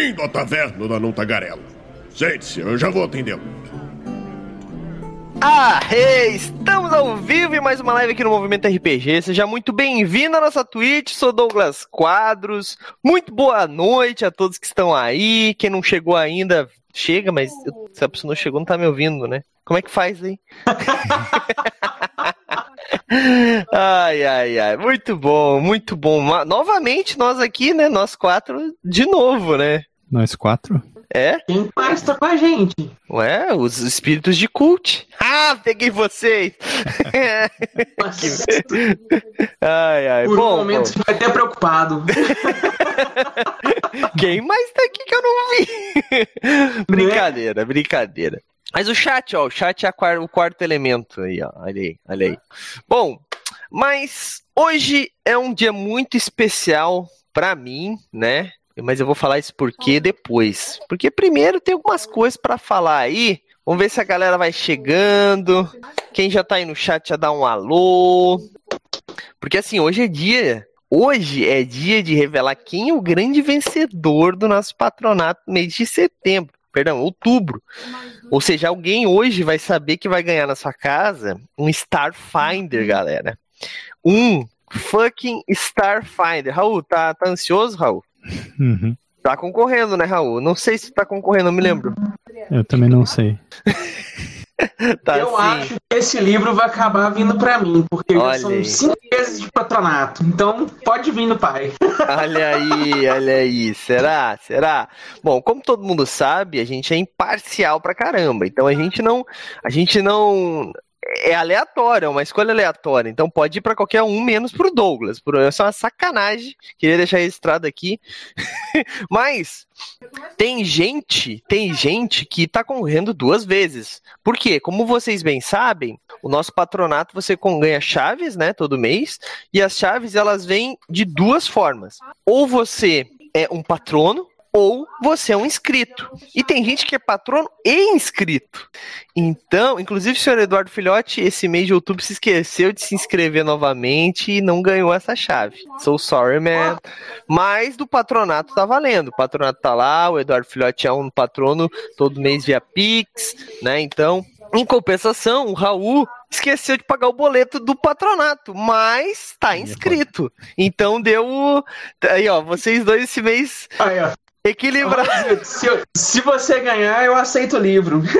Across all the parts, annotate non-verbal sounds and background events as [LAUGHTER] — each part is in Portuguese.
Bem-vindo à taverna da Não Tagarela. Sente-se, eu já vou atendê-lo. Ah, hey, estamos ao vivo em mais uma live aqui no Movimento RPG. Seja muito bem-vindo à nossa Twitch. Sou Douglas Quadros. Muito boa noite a todos que estão aí. Quem não chegou ainda, chega, mas se a pessoa não chegou, não tá me ouvindo, né? Como é que faz aí? [LAUGHS] ai, ai, ai. Muito bom, muito bom. Novamente, nós aqui, né? Nós quatro, de novo, né? Nós quatro? É? Quem mais tá com a gente? Ué, os espíritos de cult. [LAUGHS] Ah, peguei vocês! [LAUGHS] ai, ai. Por bom, um momento bom. você vai até preocupado. [LAUGHS] Quem mais tá aqui que eu não vi? brincadeira, brincadeira. Mas o chat, ó, o chat é o quarto elemento aí, ó. Olha aí, olha aí. Bom, mas hoje é um dia muito especial para mim, né? Mas eu vou falar isso porque depois. Porque primeiro tem algumas coisas para falar aí. Vamos ver se a galera vai chegando. Quem já tá aí no chat já dá um alô. Porque assim, hoje é dia. Hoje é dia de revelar quem é o grande vencedor do nosso patronato mês de setembro. Perdão, outubro. Ou seja, alguém hoje vai saber que vai ganhar na sua casa um Starfinder, galera. Um fucking Starfinder. Raul, tá, tá ansioso, Raul? Uhum. Tá concorrendo, né, Raul? Não sei se tá concorrendo, não me lembro. Eu também não sei. [LAUGHS] tá eu assim. acho que esse livro vai acabar vindo pra mim, porque Olha já são aí. cinco meses de patronato. Então, pode vir no pai. [LAUGHS] Olha aí, olha aí. Será? Será? Bom, como todo mundo sabe, a gente é imparcial pra caramba. Então a gente não. A gente não. É aleatório, é uma escolha aleatória. Então pode ir pra qualquer um, menos pro Douglas. Por isso é uma sacanagem. Queria deixar registrado aqui. [LAUGHS] Mas tem gente, tem gente que tá concorrendo duas vezes. Por quê? Como vocês bem sabem, o nosso patronato você ganha chaves, né, todo mês, e as chaves elas vêm de duas formas. Ou você é um patrono, ou você é um inscrito. E tem gente que é patrono e inscrito. Então, inclusive o senhor Eduardo Filhote, esse mês de outubro se esqueceu de se inscrever novamente e não ganhou essa chave. So sorry, man. Mas do patronato tá valendo. O patronato tá lá, o Eduardo Filhote é um patrono todo mês via Pix, né? Então, em compensação, o Raul esqueceu de pagar o boleto do patronato, mas tá inscrito. Então deu. Aí, ó, vocês dois esse mês Aí, ó. Equilibraram. Se, eu- se você ganhar, eu aceito o livro. [LAUGHS]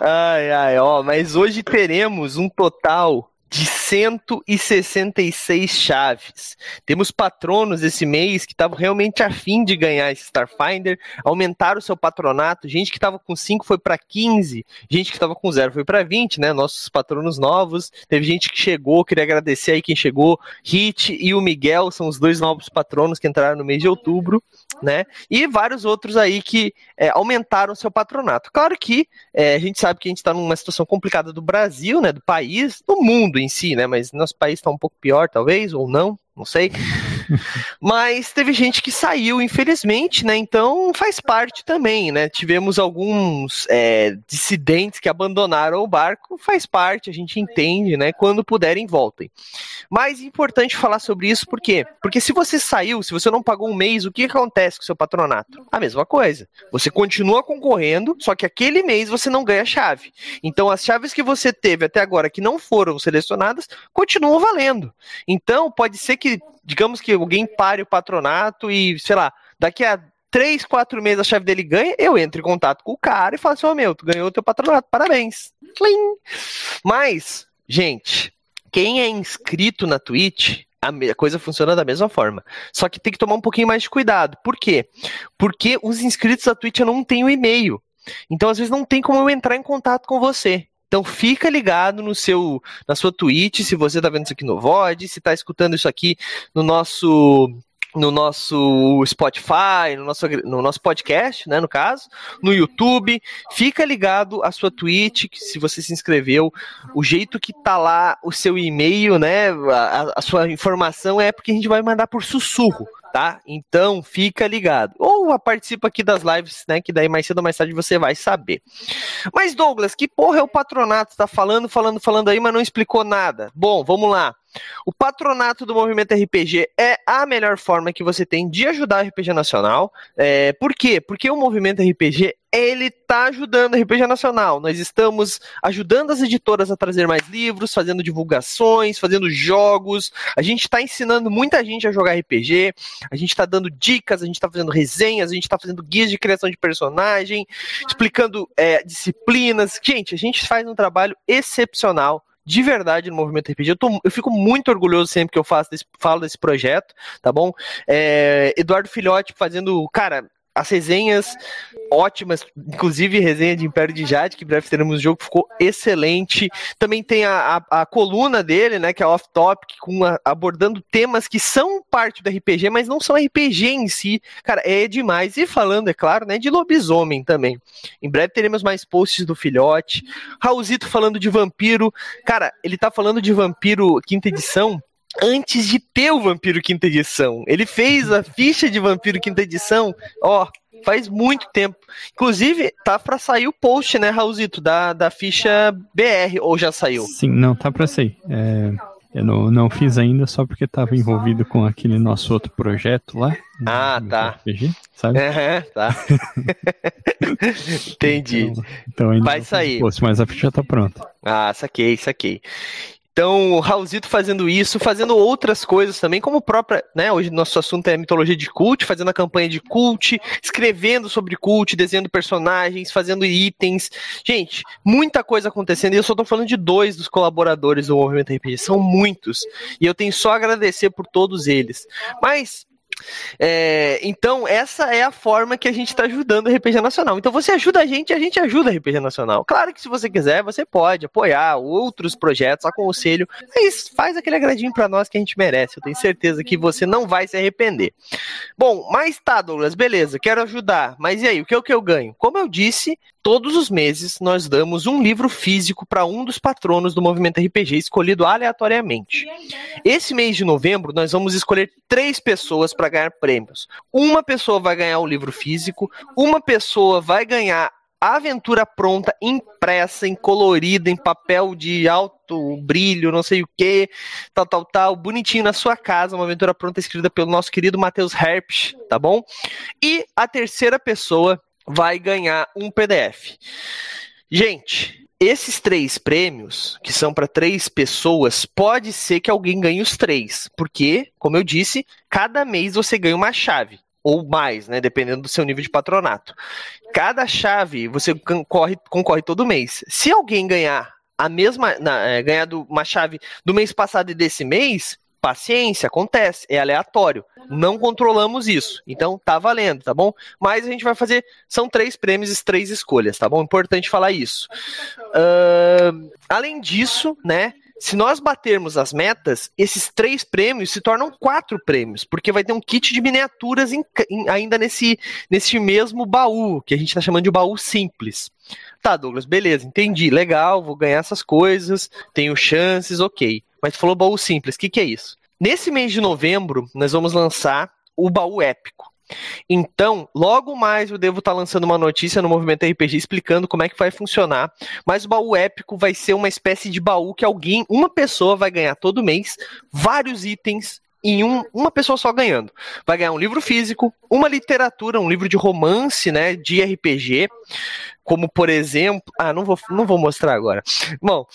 Ai, ai, ó, mas hoje teremos um total de 166 chaves. Temos patronos esse mês que estavam realmente afim de ganhar esse Starfinder, aumentaram o seu patronato. Gente que estava com 5 foi para 15, gente que estava com 0 foi para 20, né? Nossos patronos novos. Teve gente que chegou, queria agradecer aí quem chegou. Hit e o Miguel são os dois novos patronos que entraram no mês de outubro, né? E vários outros aí que é, aumentaram seu patronato. Claro que é, a gente sabe que a gente está numa situação complicada do Brasil, né? Do país, do mundo em si, né? Mas nosso país está um pouco pior, talvez, ou não, não sei. Mas teve gente que saiu, infelizmente, né? Então faz parte também, né? Tivemos alguns é, dissidentes que abandonaram o barco, faz parte, a gente entende, né? Quando puderem, voltem. Mas é importante falar sobre isso, por quê? Porque se você saiu, se você não pagou um mês, o que acontece com o seu patronato? A mesma coisa. Você continua concorrendo, só que aquele mês você não ganha chave. Então as chaves que você teve até agora que não foram selecionadas continuam valendo. Então pode ser que, digamos que alguém pare o patronato e, sei lá, daqui a três, quatro meses a chave dele ganha, eu entro em contato com o cara e falo assim, ô meu, tu ganhou teu patronato, parabéns. Tlim. Mas, gente, quem é inscrito na Twitch, a coisa funciona da mesma forma. Só que tem que tomar um pouquinho mais de cuidado. Por quê? Porque os inscritos da Twitch não têm o e-mail. Então, às vezes, não tem como eu entrar em contato com você. Então fica ligado no seu, na sua Twitch, se você está vendo isso aqui no VOD, se está escutando isso aqui no nosso no nosso Spotify, no nosso, no nosso podcast, né, no caso, no YouTube. Fica ligado à sua Twitch, que se você se inscreveu, o jeito que tá lá o seu e-mail, né, a, a sua informação é porque a gente vai mandar por sussurro, tá? Então fica ligado. Ou participa aqui das lives, né, que daí mais cedo ou mais tarde você vai saber. Mas Douglas, que porra é o patronato? Tá falando, falando, falando aí, mas não explicou nada. Bom, vamos lá. O patronato do Movimento RPG é a melhor forma que você tem de ajudar o RPG nacional. É, por quê? Porque o Movimento RPG ele está ajudando a RPG Nacional. Nós estamos ajudando as editoras a trazer mais livros, fazendo divulgações, fazendo jogos. A gente está ensinando muita gente a jogar RPG. A gente está dando dicas, a gente está fazendo resenhas, a gente está fazendo guias de criação de personagem, explicando é, disciplinas. Gente, a gente faz um trabalho excepcional de verdade no movimento RPG. Eu, tô, eu fico muito orgulhoso sempre que eu faço desse, falo desse projeto, tá bom? É, Eduardo Filhote fazendo, cara, as resenhas ótimas, inclusive resenha de Império de Jade, que breve teremos o jogo, ficou excelente. Também tem a, a, a coluna dele, né, que é off-topic, com a, abordando temas que são parte do RPG, mas não são RPG em si. Cara, é demais. E falando, é claro, né, de lobisomem também. Em breve teremos mais posts do filhote. Raulzito falando de vampiro. Cara, ele tá falando de vampiro quinta edição antes de ter o Vampiro Quinta Edição. Ele fez a ficha de Vampiro Quinta Edição, ó, faz muito tempo. Inclusive, tá para sair o post, né, Raulzito, da, da ficha BR, ou já saiu? Sim, não, tá para sair. É, eu não, não fiz ainda só porque estava envolvido com aquele nosso outro projeto lá. Ah, tá. RPG, sabe? Uhum, tá. [LAUGHS] Entendi. Então, então ainda Vai sair. Post, mas a ficha tá pronta. Ah, saquei, saquei. Então, o Raulzito fazendo isso, fazendo outras coisas também, como própria, né? Hoje nosso assunto é mitologia de cult, fazendo a campanha de cult, escrevendo sobre cult, desenhando personagens, fazendo itens. Gente, muita coisa acontecendo e eu só tô falando de dois dos colaboradores do Movimento RPG, são muitos. E eu tenho só a agradecer por todos eles. Mas é, então, essa é a forma que a gente está ajudando o RPG Nacional. Então, você ajuda a gente, a gente ajuda o RPG Nacional. Claro que se você quiser, você pode apoiar outros projetos, aconselho, mas faz aquele agradinho para nós que a gente merece. Eu tenho certeza que você não vai se arrepender. Bom, mas tá, Douglas, beleza, quero ajudar. Mas e aí, o que é o que eu ganho? Como eu disse, todos os meses nós damos um livro físico para um dos patronos do movimento RPG escolhido aleatoriamente. Esse mês de novembro nós vamos escolher três pessoas para ganhar prêmios. Uma pessoa vai ganhar o livro físico, uma pessoa vai ganhar a aventura pronta, impressa, em colorida, em papel de alto brilho, não sei o que, tal, tal, tal, bonitinho na sua casa, uma aventura pronta escrita pelo nosso querido Matheus Herpsch, tá bom? E a terceira pessoa vai ganhar um PDF. Gente, esses três prêmios, que são para três pessoas, pode ser que alguém ganhe os três, porque, como eu disse, cada mês você ganha uma chave ou mais, né, dependendo do seu nível de patronato. Cada chave você concorre, concorre todo mês. Se alguém ganhar a mesma, na, é, ganhar do, uma chave do mês passado e desse mês, paciência, acontece, é aleatório. Não controlamos isso. Então tá valendo, tá bom? Mas a gente vai fazer. São três prêmios e três escolhas, tá bom? Importante falar isso. Uh, além disso, né? Se nós batermos as metas, esses três prêmios se tornam quatro prêmios, porque vai ter um kit de miniaturas em, em, ainda nesse, nesse mesmo baú, que a gente está chamando de baú simples. Tá, Douglas, beleza, entendi, legal, vou ganhar essas coisas, tenho chances, ok. Mas falou baú simples, o que, que é isso? Nesse mês de novembro, nós vamos lançar o baú épico. Então, logo mais eu devo estar tá lançando uma notícia no Movimento RPG explicando como é que vai funcionar. Mas o baú épico vai ser uma espécie de baú que alguém, uma pessoa vai ganhar todo mês, vários itens em um, uma pessoa só ganhando. Vai ganhar um livro físico, uma literatura, um livro de romance, né, de RPG, como por exemplo, ah, não vou, não vou mostrar agora. Bom,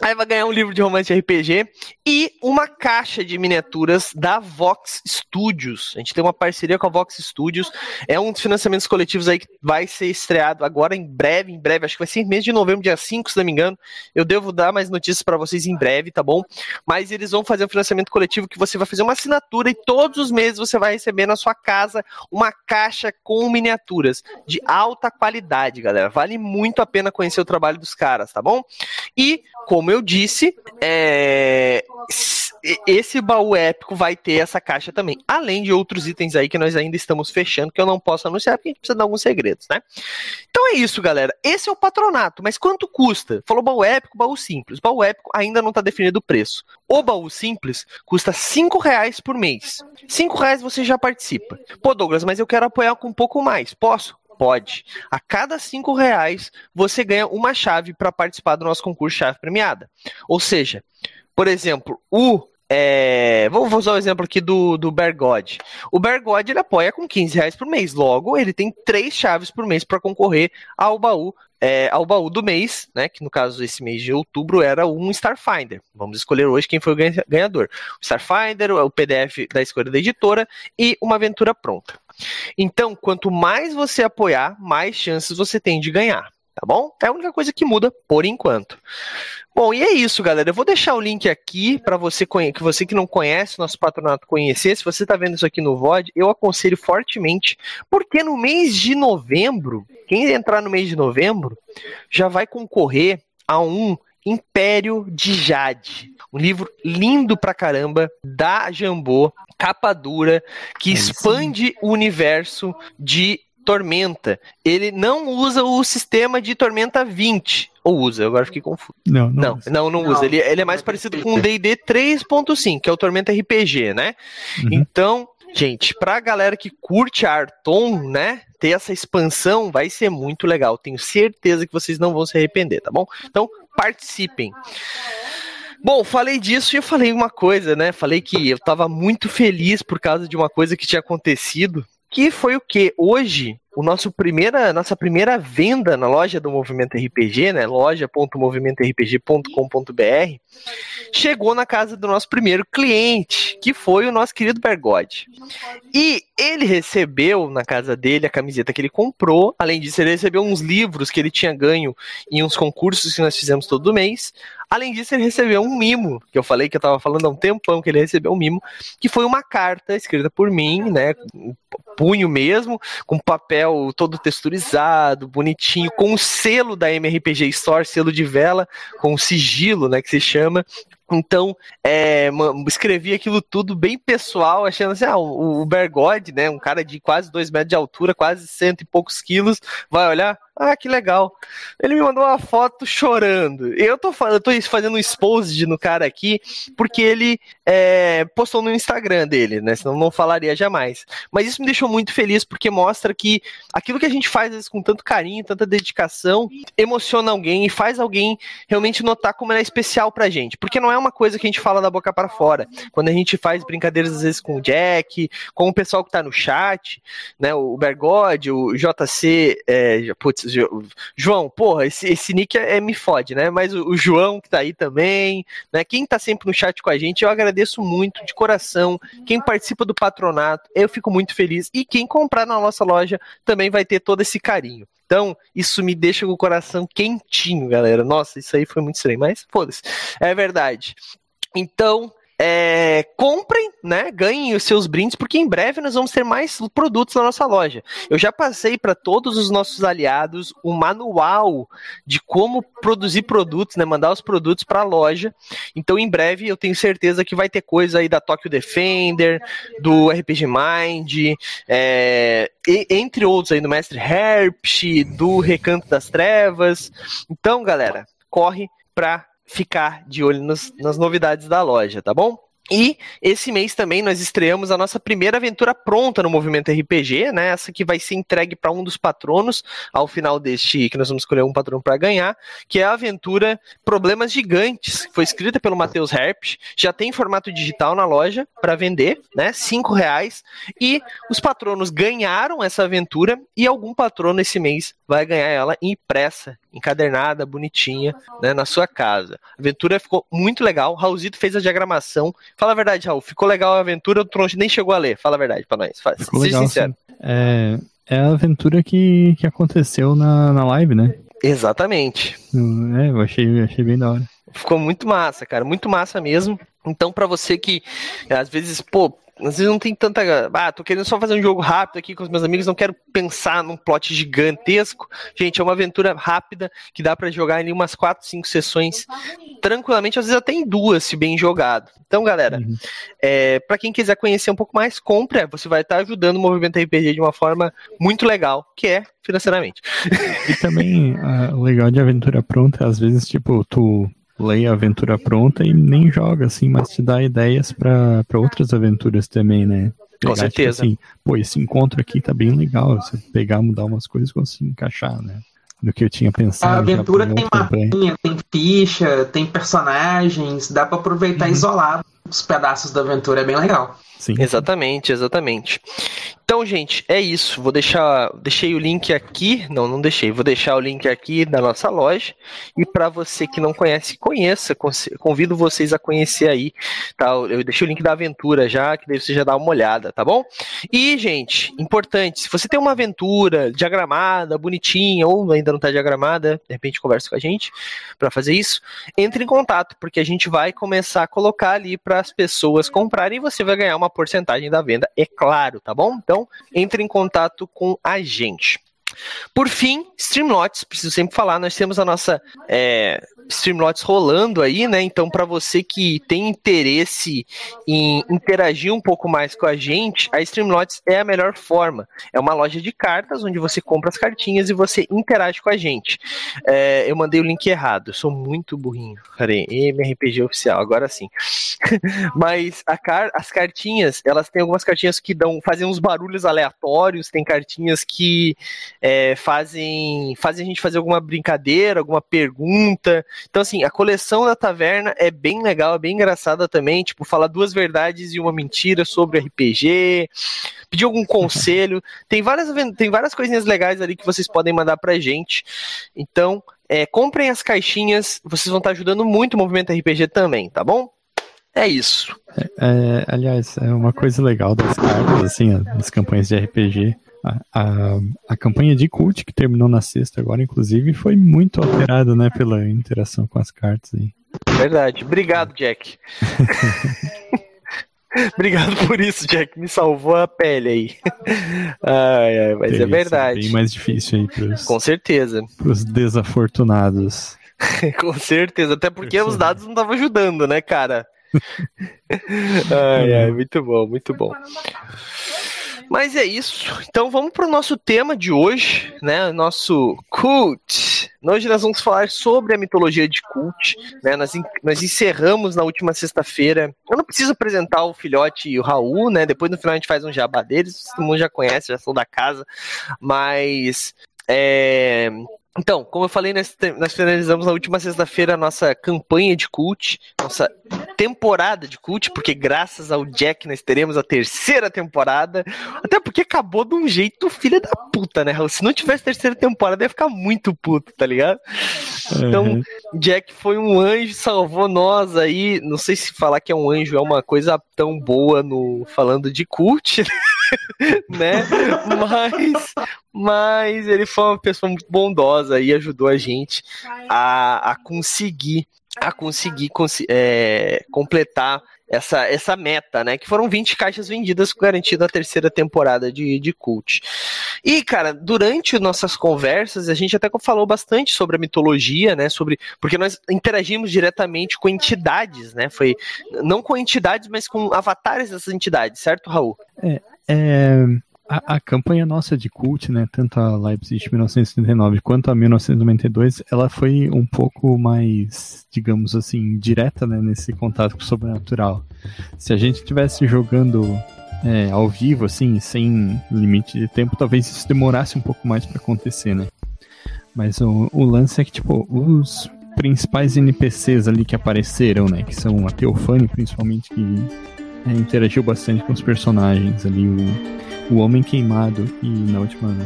Aí vai ganhar um livro de romance RPG e uma caixa de miniaturas da Vox Studios. A gente tem uma parceria com a Vox Studios. É um dos financiamentos coletivos aí que vai ser estreado agora em breve, em breve. Acho que vai ser em mês de novembro, dia 5, se não me engano. Eu devo dar mais notícias para vocês em breve, tá bom? Mas eles vão fazer um financiamento coletivo que você vai fazer uma assinatura e todos os meses você vai receber na sua casa uma caixa com miniaturas de alta qualidade, galera. Vale muito a pena conhecer o trabalho dos caras, tá bom? E como eu disse, é, esse baú épico vai ter essa caixa também. Além de outros itens aí que nós ainda estamos fechando, que eu não posso anunciar, porque a gente precisa dar alguns segredos, né? Então é isso, galera. Esse é o patronato. Mas quanto custa? Falou baú épico, baú simples. Baú épico ainda não está definido o preço. O baú simples custa 5 reais por mês. 5 reais você já participa. Pô, Douglas, mas eu quero apoiar com um pouco mais. Posso? Pode. A cada cinco reais você ganha uma chave para participar do nosso concurso chave premiada. Ou seja, por exemplo, o é, vou, vou usar o exemplo aqui do, do Bergod. O Bergod ele apoia com 15 reais por mês. Logo, ele tem três chaves por mês para concorrer ao baú é, ao baú do mês, né? Que no caso esse mês de outubro era um Starfinder. Vamos escolher hoje quem foi o ganhador. O Starfinder, o PDF da escolha da editora e uma aventura pronta. Então, quanto mais você apoiar, mais chances você tem de ganhar tá bom? É a única coisa que muda por enquanto. Bom, e é isso, galera. Eu vou deixar o link aqui para você que você que não conhece nosso patronato conhecer. Se você está vendo isso aqui no VOD, eu aconselho fortemente, porque no mês de novembro, quem entrar no mês de novembro já vai concorrer a um Império de Jade. Um livro lindo pra caramba da Jambô, capa dura, que expande o universo de Tormenta. Ele não usa o sistema de Tormenta 20. Ou usa, agora fiquei confuso. Não, não, não, não, não usa. Ele, ele é mais parecido com o DD 3.5, que é o Tormenta RPG, né? Uhum. Então, gente, pra galera que curte Arton, né? Ter essa expansão vai ser muito legal. Tenho certeza que vocês não vão se arrepender, tá bom? Então, participem. Bom, falei disso e eu falei uma coisa, né? Falei que eu tava muito feliz por causa de uma coisa que tinha acontecido que foi o que hoje o nosso primeira, nossa primeira venda na loja do Movimento RPG, né, loja.movimentorpg.com.br, chegou na casa do nosso primeiro cliente, que foi o nosso querido Bergode. E ele recebeu na casa dele a camiseta que ele comprou, além disso ele recebeu uns livros que ele tinha ganho em uns concursos que nós fizemos todo mês, Além disso, ele recebeu um mimo, que eu falei que eu tava falando há um tempão que ele recebeu um mimo, que foi uma carta escrita por mim, né? Punho mesmo, com papel todo texturizado, bonitinho, com o selo da MRPG Store, selo de vela, com sigilo, né, que se chama, então, é, escrevi aquilo tudo bem pessoal, achando assim, ah, o, o Bergode, né, um cara de quase dois metros de altura, quase cento e poucos quilos, vai olhar, ah, que legal. Ele me mandou uma foto chorando. Eu tô, eu tô fazendo um exposed no cara aqui, porque ele é, postou no Instagram dele, né? Senão não falaria jamais. Mas isso me deixou muito feliz, porque mostra que aquilo que a gente faz, vezes, com tanto carinho, tanta dedicação, emociona alguém e faz alguém realmente notar como ela é especial pra gente. Porque não é uma coisa que a gente fala da boca para fora. Quando a gente faz brincadeiras, às vezes, com o Jack, com o pessoal que tá no chat, né? O Bergode, o JC, é, putz, João, porra, esse, esse nick é, é, me fode, né? Mas o, o, João que tá aí também, né? Quem tá sempre no chat com a gente, eu agradeço muito de coração. Quem participa do patronato, eu fico muito feliz. E quem comprar na nossa loja também vai ter todo esse carinho. Então, isso me deixa com o coração quentinho, galera. Nossa, isso aí foi muito estranho, mas foda-se. É verdade. Então, é, comprem, né? Ganhem os seus brindes, porque em breve nós vamos ter mais produtos na nossa loja. Eu já passei para todos os nossos aliados o manual de como produzir produtos, né? Mandar os produtos para a loja. Então, em breve, eu tenho certeza que vai ter coisa aí da Tokyo Defender, do RPG Mind, é, entre outros aí do Mestre Herpsh, do Recanto das Trevas. Então, galera, corre para ficar de olho nos, nas novidades da loja, tá bom? E esse mês também nós estreamos a nossa primeira aventura pronta no Movimento RPG, né? Essa que vai ser entregue para um dos patronos ao final deste, que nós vamos escolher um patrono para ganhar, que é a aventura Problemas Gigantes, foi escrita pelo Matheus Herpes, já tem formato digital na loja para vender, né? Cinco reais. E os patronos ganharam essa aventura e algum patrono esse mês vai ganhar ela impressa encadernada, bonitinha, né, na sua casa. A aventura ficou muito legal. Raulzito fez a diagramação. Fala a verdade, Raul. Ficou legal a aventura, o Tronche nem chegou a ler. Fala a verdade pra nós. Faz. Ficou Seja legal, sincero. É, é a aventura que, que aconteceu na, na live, né? Exatamente. É, eu achei, achei bem da hora. Ficou muito massa, cara. Muito massa mesmo. Então, para você que às vezes, pô, às vezes não tem tanta. Ah, tô querendo só fazer um jogo rápido aqui com os meus amigos, não quero pensar num plot gigantesco. Gente, é uma aventura rápida que dá para jogar em umas 4, 5 sessões tranquilamente, às vezes até em duas, se bem jogado. Então, galera, uhum. é, para quem quiser conhecer um pouco mais, compre. Você vai estar ajudando o movimento RPG de uma forma muito legal, que é financeiramente. E também, uh, o legal de aventura pronta, às vezes, tipo, tu leia a aventura pronta e nem joga, assim, mas te dá ideias para outras aventuras também, né? Pegar, Com tipo certeza. Tipo assim, Pô, esse encontro aqui tá bem legal. Você pegar, mudar umas coisas e conseguir encaixar, né? Do que eu tinha pensado. A aventura tem mapinha, tem ficha, tem personagens, dá para aproveitar uhum. isolado. Os pedaços da aventura, é bem legal. Sim. Exatamente, exatamente. Então, gente, é isso. Vou deixar, deixei o link aqui. Não, não deixei. Vou deixar o link aqui da nossa loja. E para você que não conhece, conheça. Convido vocês a conhecer aí. Tá? Eu deixei o link da aventura já, que daí você já dá uma olhada, tá bom? E, gente, importante, se você tem uma aventura diagramada, bonitinha, ou ainda não está diagramada, de repente conversa com a gente para fazer isso. Entre em contato, porque a gente vai começar a colocar ali para as pessoas comprarem e você vai ganhar uma porcentagem da venda, é claro, tá bom? Então, entre em contato com a gente. Por fim, Streamlots, preciso sempre falar, nós temos a nossa é, Streamlots rolando aí, né? Então, para você que tem interesse em interagir um pouco mais com a gente, a Streamlots é a melhor forma. É uma loja de cartas onde você compra as cartinhas e você interage com a gente. É, eu mandei o link errado, eu sou muito burrinho. Peraí, MRPG oficial, agora sim. [LAUGHS] Mas car as cartinhas, elas têm algumas cartinhas que dão, fazem uns barulhos aleatórios, tem cartinhas que é, fazem, fazem a gente fazer alguma brincadeira, alguma pergunta. Então, assim, a coleção da taverna é bem legal, é bem engraçada também. Tipo, falar duas verdades e uma mentira sobre RPG, pedir algum [LAUGHS] conselho. Tem várias, tem várias coisinhas legais ali que vocês podem mandar pra gente. Então, é, comprem as caixinhas, vocês vão estar ajudando muito o movimento RPG também, tá bom? É isso. É, é, aliás, é uma coisa legal das cartas, assim, das campanhas de RPG. A, a, a, campanha de cult que terminou na sexta agora, inclusive, foi muito alterada, né, pela interação com as cartas aí. Verdade. Obrigado, Jack. [LAUGHS] Obrigado por isso, Jack. Me salvou a pele aí. Ai, ai, mas é verdade. Bem mais difícil aí pros, Com certeza. Pros desafortunados. [LAUGHS] Com certeza. Até porque os dados não estavam ajudando, né, cara? [LAUGHS] ai, ai, muito bom, muito bom. Mas é isso. Então vamos para o nosso tema de hoje, né? Nosso cult. Hoje nós vamos falar sobre a mitologia de cult. Né? Nós, nós encerramos na última sexta-feira. Eu não preciso apresentar o filhote e o Raul, né? Depois no final a gente faz um jabá deles. Todo mundo já conhece, já são da casa. Mas é, então, como eu falei, nós, nós finalizamos na última sexta-feira a nossa campanha de cult, nossa temporada de cult, porque graças ao Jack nós teremos a terceira temporada. Até porque acabou de um jeito filha da puta, né? Se não tivesse terceira temporada, ia ficar muito puto, tá ligado? Então, uhum. Jack foi um anjo, salvou nós aí. Não sei se falar que é um anjo é uma coisa tão boa no falando de cult, né? [LAUGHS] Mas, mas ele foi uma pessoa muito bondosa e ajudou a gente a, a conseguir a conseguir é, completar essa, essa meta, né? Que foram 20 caixas vendidas, garantido a terceira temporada de, de Cult. E, cara, durante nossas conversas, a gente até falou bastante sobre a mitologia, né? Sobre. Porque nós interagimos diretamente com entidades, né? Foi. Não com entidades, mas com avatares dessas entidades, certo, Raul? É. é a, a, campanha nossa de cult, né, tanto a Leipzig 1939 quanto a 1992, ela foi um pouco mais, digamos assim, direta, né, nesse contato com o sobrenatural. Se a gente estivesse jogando é, ao vivo, assim, sem limite de tempo, talvez isso demorasse um pouco mais para acontecer, né? Mas o, o lance é que, tipo, os principais NPCs ali que apareceram, né, que são a Teofane, principalmente, que é, interagiu bastante com os personagens ali, o o Homem Queimado e na última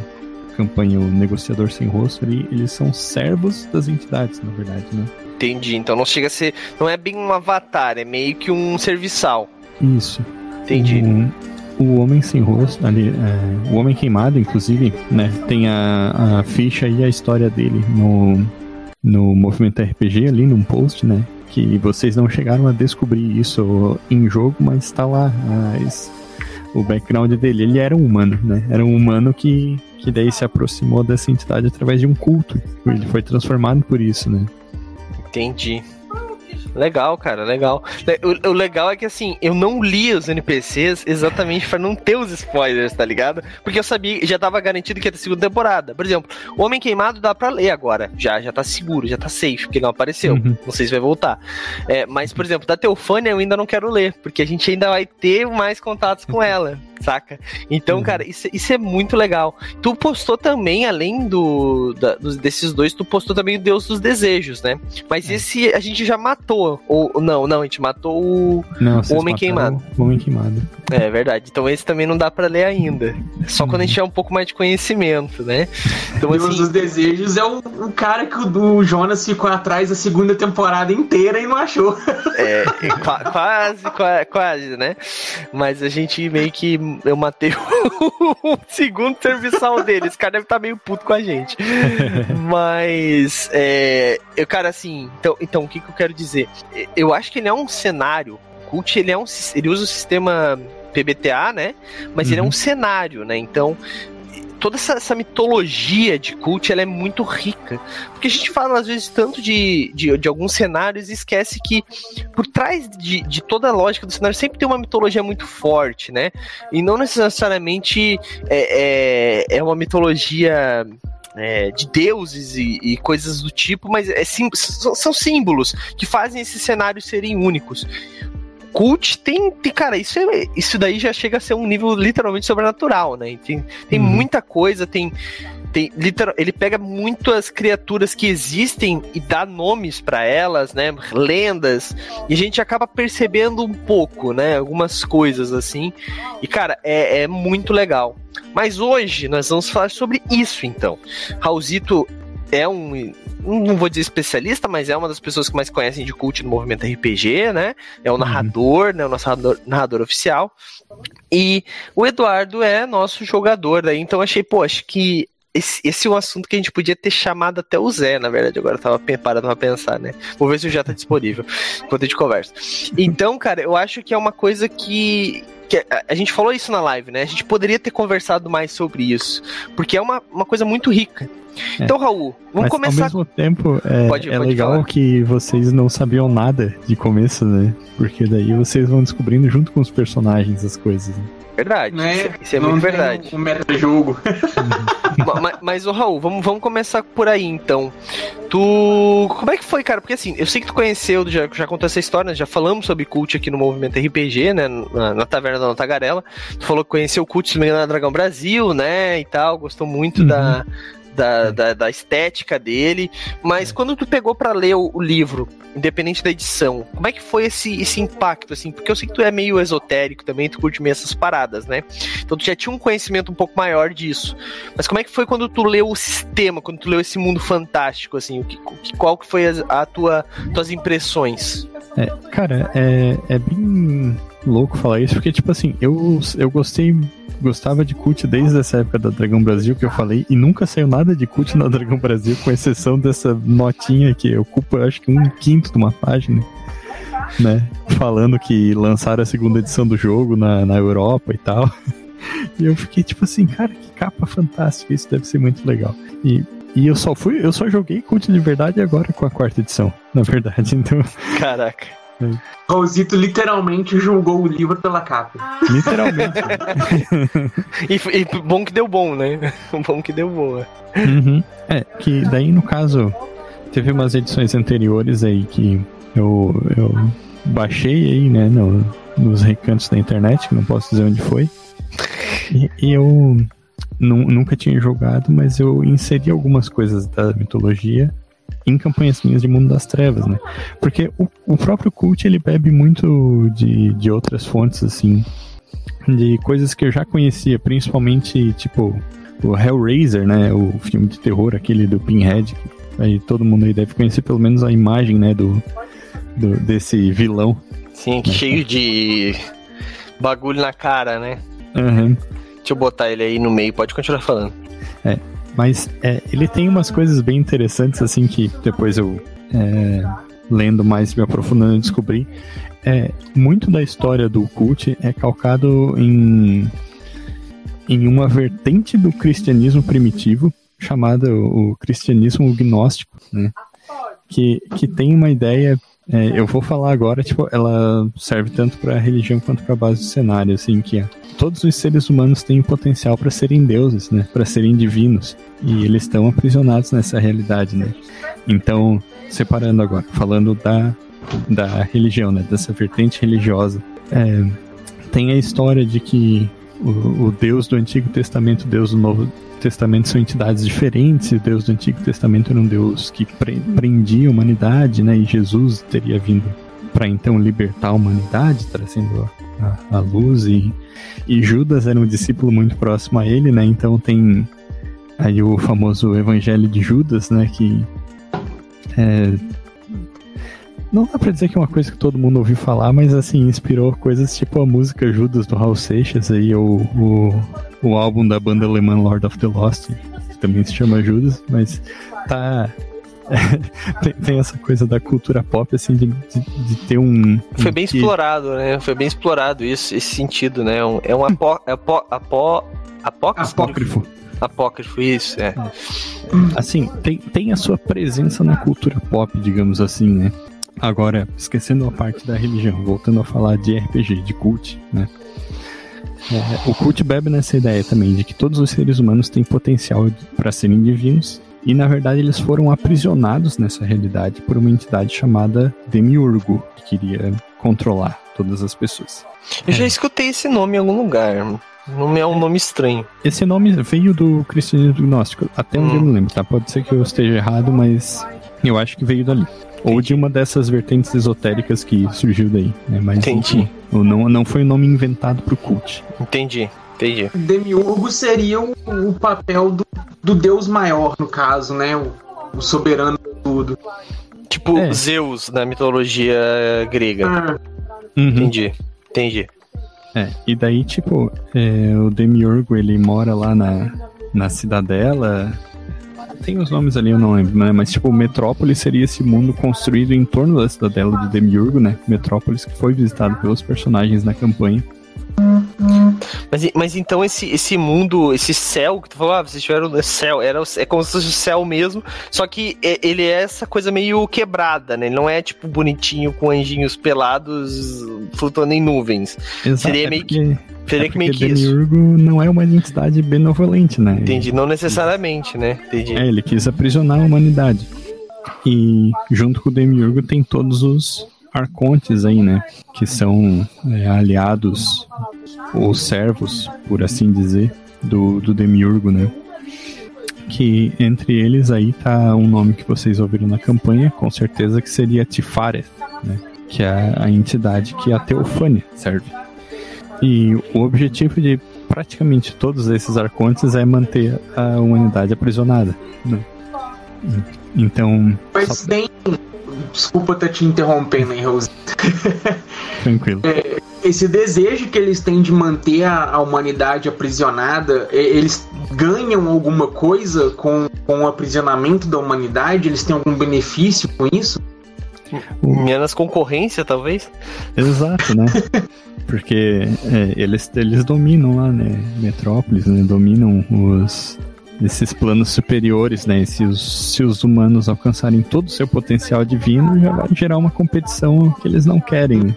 campanha o Negociador Sem Rosto ali, eles são servos das entidades, na verdade, né? Entendi. Então não chega a ser. Não é bem um avatar, é meio que um serviçal. Isso. Entendi. O, o Homem Sem Rosto, ali, é, o Homem Queimado, inclusive, né? Tem a, a ficha e a história dele no, no Movimento RPG ali, num post, né? Que vocês não chegaram a descobrir isso em jogo, mas está lá. O background dele. Ele era um humano, né? Era um humano que, que daí se aproximou dessa entidade através de um culto. Ele foi transformado por isso, né? Entendi. Legal, cara, legal. O, o, legal é que assim, eu não li os NPCs exatamente para não ter os spoilers, tá ligado? Porque eu sabia, já tava garantido que ia ter segunda temporada. Por exemplo, o Homem Queimado dá pra ler agora. Já, já tá seguro, já tá safe, porque não apareceu. Uhum. Não sei se vai voltar. É, mas, por exemplo, da Teofânia eu ainda não quero ler, porque a gente ainda vai ter mais contatos com [LAUGHS] ela saca? Então, uhum. cara, isso, isso é muito legal. Tu postou também, além do, da, dos, desses dois, tu postou também o Deus dos Desejos, né? Mas é. esse a gente já matou, matou. Ou, não, não, a gente matou o, Não, o Homem Queimado. O Homem Queimado. É verdade. Então esse também não dá pra ler ainda. Só quando a gente tiver um pouco mais de conhecimento, né? Então, Deus assim, dos Desejos é o, o cara que o do Jonas ficou atrás a segunda temporada inteira e não achou. [LAUGHS] É, qua- quase, qua- quase, né? Mas a gente meio que. Eu matei [LAUGHS] o segundo serviçal dele. Esse cara deve estar meio puto com a gente. [LAUGHS] Mas. É, eu, cara, assim. Então, então, o que, que eu quero dizer? Eu acho que ele é um cenário. O Cult, ele, é um, ele usa o sistema PBTA, né? Mas ele é um Uhum. cenário, né? Então. Toda essa, essa mitologia de cult ela é muito rica. Porque a gente fala, às vezes, tanto de, de, de alguns cenários e esquece que por trás de, de toda a lógica do cenário sempre tem uma mitologia muito forte, né? E não necessariamente é, é, é uma mitologia é, de deuses e, e coisas do tipo, mas é sim- são, símbolos que fazem esses cenários serem únicos. Cult tem, tem cara, isso, é, isso daí já chega a ser um nível literalmente sobrenatural, né? Tem, tem Uhum. muita coisa, tem, tem literal, ele pega muitas criaturas que existem e dá nomes pra elas, né? Lendas, e a gente acaba percebendo um pouco, né? Algumas coisas assim. E cara, é, é muito legal. Mas hoje nós vamos falar sobre isso então. Raulzito é um. Não vou dizer especialista, mas é uma das pessoas que mais conhecem de cult no movimento RPG, né? É o narrador, né? O nosso narrador, narrador oficial. E o Eduardo é nosso jogador daí, então achei, pô, acho que esse, esse é um assunto que a gente podia ter chamado até o Zé, na verdade, agora eu tava parando pra pensar, né? Vou ver se o já tá disponível enquanto a gente conversa. Então, cara, eu acho que é uma coisa que. Que a, a gente falou isso na live, né? A gente poderia ter conversado mais sobre isso. Porque é uma, uma coisa muito rica. É. Então, Raul, vamos Mas começar. ao mesmo tempo, é, Pode- é pode legal falar. que vocês não sabiam nada de começo, né? Porque daí vocês vão descobrindo junto com os personagens as coisas. né? Verdade. Né? Isso, isso é Não muito verdade. O meta-jogo. [LAUGHS] Ma- ma- mas, ô Raul, vamos, vamos começar por aí então. Tu. Como é que foi, cara? Porque assim, eu sei que tu conheceu, já, já contou essa história, né? já falamos sobre cult aqui no movimento RPG, né? Na, na Taverna da Tagarela. Falou que conheceu o cult, se não me engano, na Dragão Brasil, né? E tal, gostou muito Uhum. da. Da, da, da estética dele, mas quando tu pegou pra ler o, o livro, independente da edição, como é que foi esse, esse impacto, assim? Porque eu sei que tu é meio esotérico também, tu curte meio essas paradas, né? Então tu já tinha um conhecimento um pouco maior disso. Mas como é que foi quando tu leu o sistema, quando tu leu esse mundo fantástico, assim? O que, qual que foi as a tua, tuas impressões? É, cara, é, é bem louco falar isso, porque, tipo assim, eu, eu gostei, gostava de cult desde essa época da Dragão Brasil que eu falei, e nunca saiu nada de cult na Dragão Brasil, com exceção dessa notinha que ocupa, acho que um quinto de uma página, né? Falando que lançaram a segunda edição do jogo na, na Europa e tal. E eu fiquei tipo assim, cara, que capa fantástica, isso deve ser muito legal. E, e eu só fui, eu só joguei cult de verdade agora com a quarta edição, na verdade, [LAUGHS] então. Caraca. Raulzito literalmente julgou o livro pela capa. Literalmente. [LAUGHS] E, e bom que deu bom, né? [LAUGHS] Bom que deu boa. Uhum. É, que daí no caso, teve umas edições anteriores aí que eu, eu baixei aí, né, no, nos recantos da internet, que não posso dizer onde foi. E, e eu nu- nunca tinha jogado, mas eu inseri algumas coisas da mitologia em campanhas minhas de Mundo das Trevas, né? Porque o, o próprio cult, ele bebe muito de, de outras fontes, assim, de coisas que eu já conhecia, principalmente, tipo, o Hellraiser, né? O filme de terror, aquele do Pinhead. Aí todo mundo aí deve conhecer pelo menos a imagem, né? Do, do- desse vilão. Sim, que cheio de bagulho na cara, né? Aham. Deixa eu botar ele aí no meio, pode continuar falando. Mas é, ele tem umas coisas bem interessantes, assim, que depois eu, é, lendo mais, me aprofundando, descobri. É, muito da história do cult é calcado em, em uma vertente do cristianismo primitivo, chamada o, o cristianismo gnóstico, né? Que, que tem uma ideia é, eu vou falar agora, tipo, ela serve tanto para religião quanto para base do cenário, assim, que é, todos os seres humanos têm o potencial para serem deuses, né, para serem divinos, e eles estão aprisionados nessa realidade, né. Então, separando agora, falando da da religião, né, dessa vertente religiosa, é, tem a história de que o, o Deus do Antigo Testamento e Deus do Novo Testamento são entidades diferentes. O Deus do Antigo Testamento era um Deus que pre prendia a humanidade, né? E Jesus teria vindo para então libertar a humanidade, trazendo a, a luz. E, e Judas era um discípulo muito próximo a ele, né? Então tem aí o famoso Evangelho de Judas, né? Que é, não dá pra dizer que é uma coisa que todo mundo ouviu falar, mas assim, inspirou coisas tipo a música Judas do Raul Seixas aí, ou o, o álbum da banda alemã Lord of the Lost, que também se chama Judas, mas tá. [LAUGHS] tem, tem, essa coisa da cultura pop, assim, de, de, de ter um. Foi bem que... explorado, né? Foi bem explorado isso, esse sentido, né? Um, é um apó, apó, apó, apócrifo. Apócrifo, isso, é. Assim, tem, tem a sua presença na cultura pop, digamos assim, né? Agora, esquecendo a parte da religião, voltando a falar de RPG, de cult, né? É, o cult bebe nessa ideia também de que todos os seres humanos têm potencial para serem divinos e na verdade eles foram aprisionados nessa realidade por uma entidade chamada Demiurgo, que queria controlar todas as pessoas. Eu já escutei esse nome em algum lugar. Não é um nome estranho. Esse nome veio do cristianismo gnóstico, até onde hum. eu me lembro, tá? Pode ser que eu esteja errado, mas eu acho que veio dali. Ou de uma dessas vertentes esotéricas que surgiu daí. Né? Mas, Entendi. Não, não foi um nome inventado pro cult. Entendi. Entendi. Demiurgo seria o, o papel do, do, deus maior, no caso, né? O, o soberano de tudo. Tipo é. Zeus na mitologia grega. Ah. Uhum. Entendi. Entendi. É, e daí, tipo, é, o Demiurgo, ele mora lá na, na cidadela, tem os nomes ali, eu não lembro, né? Mas, tipo, Metrópolis seria esse mundo construído em torno da cidadela de Demiurgo, né? Metrópolis que foi visitado pelos personagens na campanha. Mas, mas então esse, esse mundo, esse céu que tu falou, ah, vocês tiveram no céu, era, é como se fosse o céu mesmo, só que ele é essa coisa meio quebrada, né? Ele não é tipo bonitinho com anjinhos pelados flutuando em nuvens. Exato, Seria é meio que. Seria é que meio que Demiurgo isso. não é uma entidade benevolente, né? Entendi, não necessariamente, né? Entendi. É, ele quis aprisionar a humanidade. E junto com o Demiurgo tem todos os arcontes aí, né? Que são é, aliados ou servos, por assim dizer, do, do Demiurgo, né? Que entre eles aí tá um nome que vocês ouviram na campanha, com certeza que seria Tifareth, né? Que é a entidade que a Teofânia serve. E o objetivo de praticamente todos esses arcontes é manter a humanidade aprisionada, né? Então. Mas só... bem Desculpa estar te interrompendo, hein, Rose? [LAUGHS] Tranquilo. É, esse desejo que eles têm de manter a, a, humanidade aprisionada, eles ganham alguma coisa com, com o aprisionamento da humanidade? Eles têm algum benefício com isso? Menos concorrência, talvez? Exato, né? [LAUGHS] Porque é, eles, eles dominam lá, né? Metrópolis, né? Dominam os, esses planos superiores, né? Se os, se os humanos alcançarem todo o seu potencial divino, já vai gerar uma competição que eles não querem. Né?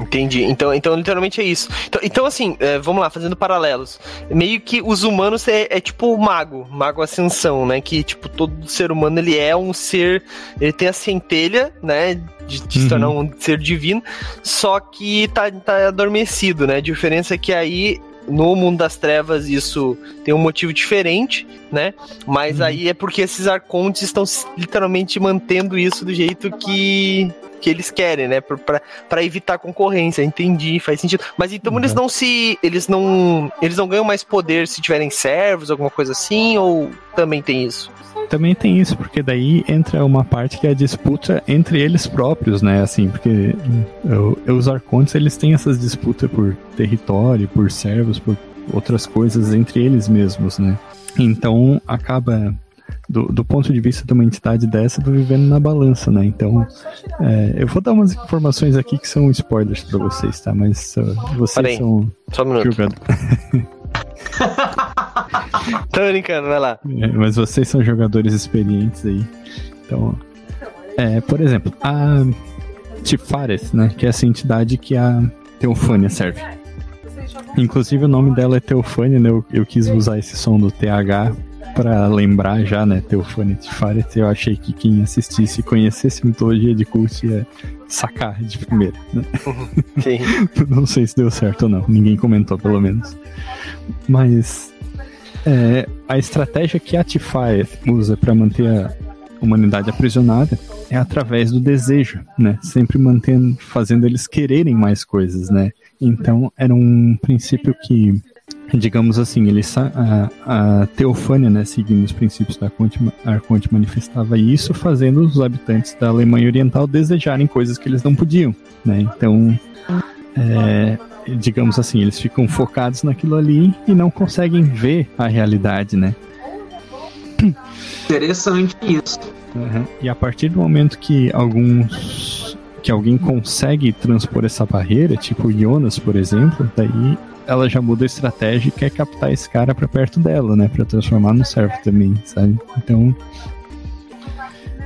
Entendi. Então, então literalmente é isso. Então, então assim, é, vamos lá, fazendo paralelos. Meio que os humanos é, é tipo o mago, mago ascensão, né? Que, tipo, todo ser humano, ele é um ser... Ele tem a centelha, né? De, de uhum. se tornar um ser divino, só que tá, tá adormecido, né? A diferença é que aí no mundo das trevas isso tem um motivo diferente, né? Mas uhum. aí é porque esses arcontes estão literalmente mantendo isso do jeito que que eles querem, né? para evitar concorrência. Entendi, faz sentido. Mas então uhum. eles não se. Eles não. Eles não ganham mais poder se tiverem servos, alguma coisa assim, ou também tem isso? Também tem isso, porque daí entra uma parte que é a disputa entre eles próprios, né? Assim, porque os arcontes eles têm essas disputas por território, por servos, por outras coisas entre eles mesmos, né? Então acaba do, do, ponto de vista de uma entidade dessa, tô vivendo na balança, né? Então, é, eu vou dar umas informações aqui que são spoilers para vocês, tá? Mas uh, vocês são Só um jogadores. [LAUGHS] Tô brincando, vai lá. É, mas vocês são jogadores experientes aí. Então, é, por exemplo, a Tifares, né? Que é essa entidade que a Teofânia serve. Inclusive o nome dela é Teofânia, né? Eu, eu quis usar esse som do TH para lembrar já, né, Teofane Tifaret, eu achei que quem assistisse e conhecesse mitologia de cult ia sacar de primeira. Né? [LAUGHS] Sim. [LAUGHS] não sei se deu certo ou não, ninguém comentou pelo menos. Mas é, a estratégia que a Tify usa para manter a humanidade aprisionada é através do desejo, né? Sempre mantendo, fazendo eles quererem mais coisas, né? Então era um princípio que, digamos assim, ele a, a Teofânia, né, seguindo os princípios da Arconte, manifestava isso, fazendo os habitantes da Alemanha Oriental desejarem coisas que eles não podiam, né? Então é, digamos assim, eles ficam focados naquilo ali e não conseguem ver a realidade, né? Interessante isso. Uhum. E a partir do momento que alguns que alguém consegue transpor essa barreira, tipo Jonas, por exemplo, daí ela já muda a estratégia e quer captar esse cara para perto dela, né, para transformar no servo também, sabe? Então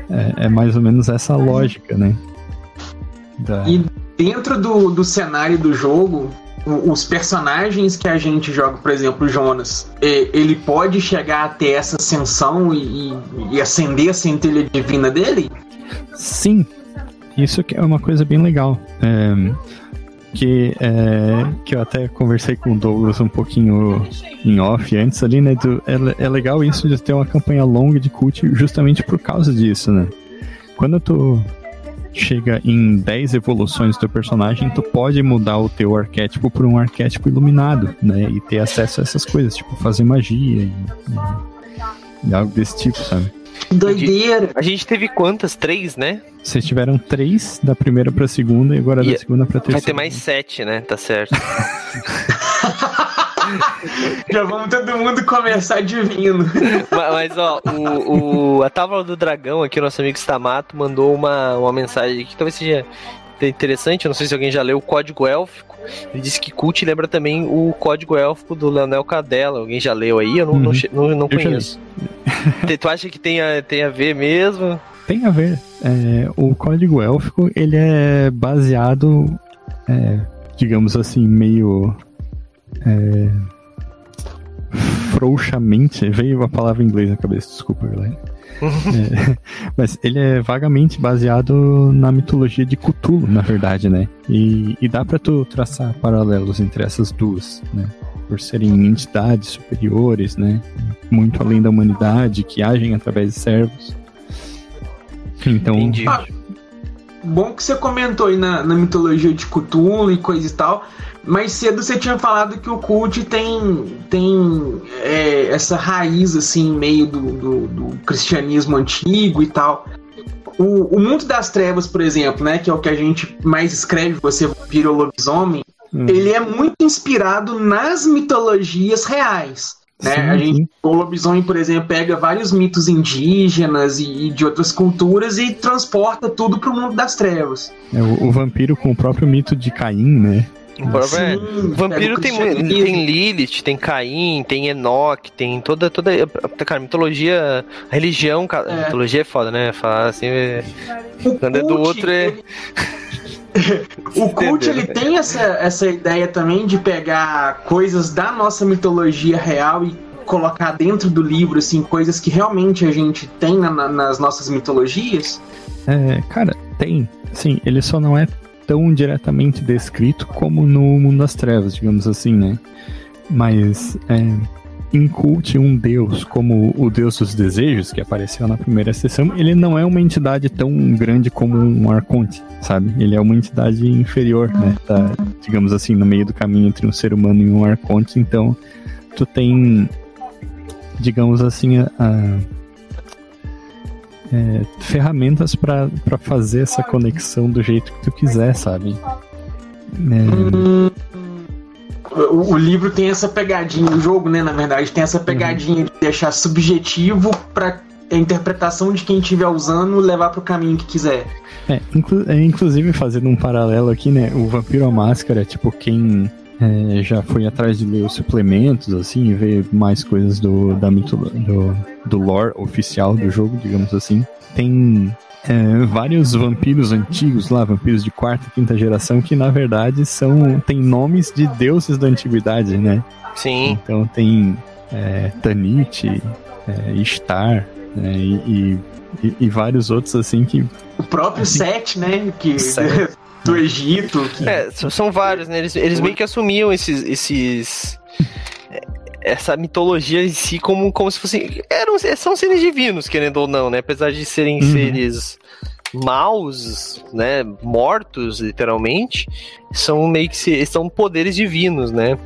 é, é, mais ou menos essa lógica, né? Da... E dentro do, do cenário do jogo, os personagens que a gente joga, por exemplo, Jonas, ele pode chegar até essa ascensão e, e acender a centelha divina dele? Sim, isso é uma coisa bem legal. É, que, é, que eu até conversei com o Douglas um pouquinho em off antes ali, né? Do, é, é legal isso de ter uma campanha longa de cult justamente por causa disso, né? Quando tô chega em 10 evoluções do teu personagem, tu pode mudar o teu arquétipo por um arquétipo iluminado, né? E ter acesso a essas coisas, tipo fazer magia e, e, e algo desse tipo, sabe? [LAUGHS] Doideira! A gente teve quantas? Três, né? Vocês tiveram três da primeira pra segunda e agora e da segunda pra terceira. Vai ter mais sete, né? Tá certo. [LAUGHS] [LAUGHS] Já vamos todo mundo começar adivinhando. Mas, mas ó, o, o, a Távola do Dragão aqui, o nosso amigo Stamato, mandou uma, uma mensagem que talvez seja interessante, eu não sei se alguém já leu o Código Élfico. Ele disse que Cult lembra também o Código Élfico do Leonel Cadella. Alguém já leu aí? Eu não, uhum. não, não, não conheço. tu acha que tem a, tem a ver mesmo? Tem a ver. É, o Código Élfico, ele é baseado, é, digamos assim, meio é, frouxamente, veio a palavra em inglês na cabeça, desculpa, galera. É, [LAUGHS] mas ele é vagamente baseado na mitologia de Cthulhu, na verdade, né? E, e dá para tu traçar paralelos entre essas duas, né? Por serem entidades superiores, né? Muito além da humanidade, que agem através de servos. Então. Entendi. Ah, bom que você comentou aí na, na mitologia de Cthulhu e coisa e tal. Mais cedo você tinha falado que o cult tem, tem é, essa raiz assim, meio do, do, do, cristianismo antigo e tal. O, o Mundo das Trevas, por exemplo, né, que é o que a gente mais escreve, você vira o lobisomem, hum. ele é muito inspirado nas mitologias reais. Né? Sim, a gente, o lobisomem, por exemplo, pega vários mitos indígenas e, e de outras culturas e transporta tudo para o mundo das trevas. É, o, o, vampiro com o próprio mito de Caim, né? Sim, é, vampiro tem, tem Lilith, tem Caim, tem Enoch, tem toda. toda cara, mitologia. Religião. É. Mitologia é foda, né? Falar assim. Quando é do outro é. [LAUGHS] o cult ele tem essa, essa ideia também de pegar coisas da nossa mitologia real e colocar dentro do livro, assim, coisas que realmente a gente tem na, na, nas nossas mitologias? É, cara, tem. Sim, ele só não é tão diretamente descrito como no Mundo das Trevas, digamos assim, né? Mas é, inculte um deus como o deus dos desejos, que apareceu na primeira sessão, ele não é uma entidade tão grande como um arconte, sabe? Ele é uma entidade inferior, né? Tá, digamos assim, no meio do caminho entre um ser humano e um arconte, então tu tem, digamos assim, a, a é, ferramentas para fazer essa conexão do jeito que tu quiser, sabe? É... O, o, livro tem essa pegadinha, o jogo, né, na verdade, tem essa pegadinha uhum. de deixar subjetivo para a interpretação de quem estiver usando levar para o caminho que quiser. É, inclu é, inclusive fazendo um paralelo aqui, né, o Vampiro à Máscara, tipo, quem é, já foi atrás de ler os suplementos, assim, e ver mais coisas do, da mito, do, do lore oficial do jogo, digamos assim. Tem é, vários vampiros antigos lá, vampiros de quarta, quinta geração, que na verdade são tem nomes de deuses da antiguidade, né? Sim. Então tem é, Tanit, é, Ishtar, né? E, e, e, vários outros assim que. O próprio assim, Sete, né? Que, [LAUGHS] do Egito. Que... É, são vários, né? Eles, eles meio que assumiam esses. esses essa mitologia em si como, como se fossem. Eram, são seres divinos, querendo ou não, né? Apesar de serem uhum. seres maus, né, mortos, literalmente, são meio que se, são poderes divinos, né?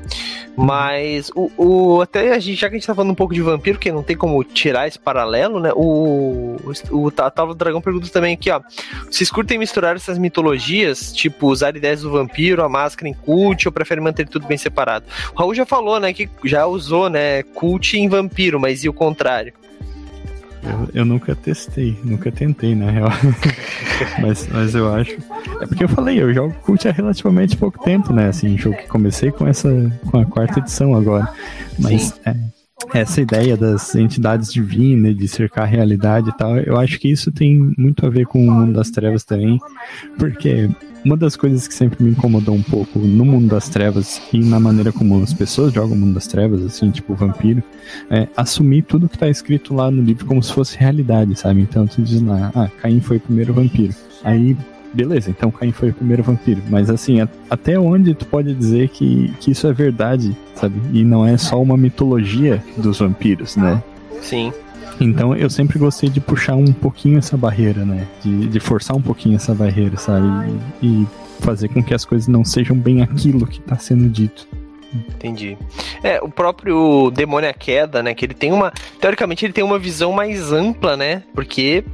Mas o, o, até a gente, já que a gente tá falando um pouco de vampiro, que não tem como tirar esse paralelo, né? O, o, o Távola do Dragão pergunta também aqui, ó. Vocês curtem misturar essas mitologias, tipo usar ideias do vampiro, a máscara em cult, ou preferem manter tudo bem separado? O Raul já falou, né, que já usou, né, cult em vampiro, mas e o contrário? Eu, eu nunca testei, nunca tentei, na real. [LAUGHS] mas, mas eu acho. É porque eu falei, eu jogo Cult há relativamente pouco tempo, né? Assim, jogo que comecei com essa. com a quarta edição agora. Mas é, essa ideia das entidades divinas, de cercar a realidade e tal, eu acho que isso tem muito a ver com o mundo das trevas também. Porque uma das coisas que sempre me incomodou um pouco no mundo das trevas e na maneira como as pessoas jogam o mundo das trevas, assim, tipo vampiro, é assumir tudo que tá escrito lá no livro como se fosse realidade, sabe? Então tu diz lá, ah, Caim foi o primeiro vampiro. Aí, beleza, então Caim foi o primeiro vampiro. Mas assim, a, até onde tu pode dizer que, que isso é verdade, sabe? E não é só uma mitologia dos vampiros, né? Sim. Então eu sempre gostei de puxar um pouquinho essa barreira, né? De, de forçar um pouquinho essa barreira, sabe? E, e fazer com que as coisas não sejam bem aquilo que está sendo dito. Entendi. É, o próprio Demônio a Queda, né? Que ele tem uma. Teoricamente, ele tem uma visão mais ampla, né? Porque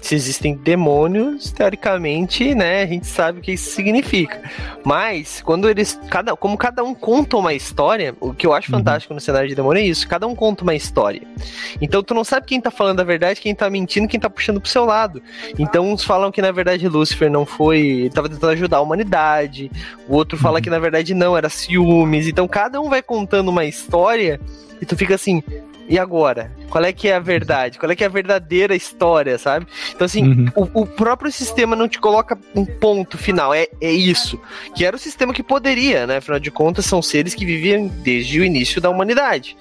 se existem demônios, teoricamente, né, a gente sabe o que isso significa. Mas, quando eles. Cada, como cada um conta uma história, o que eu acho uhum. fantástico no cenário de demônio é isso: cada um conta uma história. Então tu não sabe quem tá falando a verdade, quem tá mentindo, quem tá puxando pro seu lado. Então uns falam que na verdade Lúcifer não foi. Ele tava tentando ajudar a humanidade. O outro fala uhum. que na verdade não, era ciúmes. Então cada um vai contando uma história e tu fica assim, e agora? Qual é que é a verdade? Qual é que é a verdadeira história, sabe? Então, assim, uhum. o, o, próprio sistema não te coloca um ponto final. É, é isso. Que era o sistema que poderia, né? Afinal de contas, são seres que viviam desde o início da humanidade.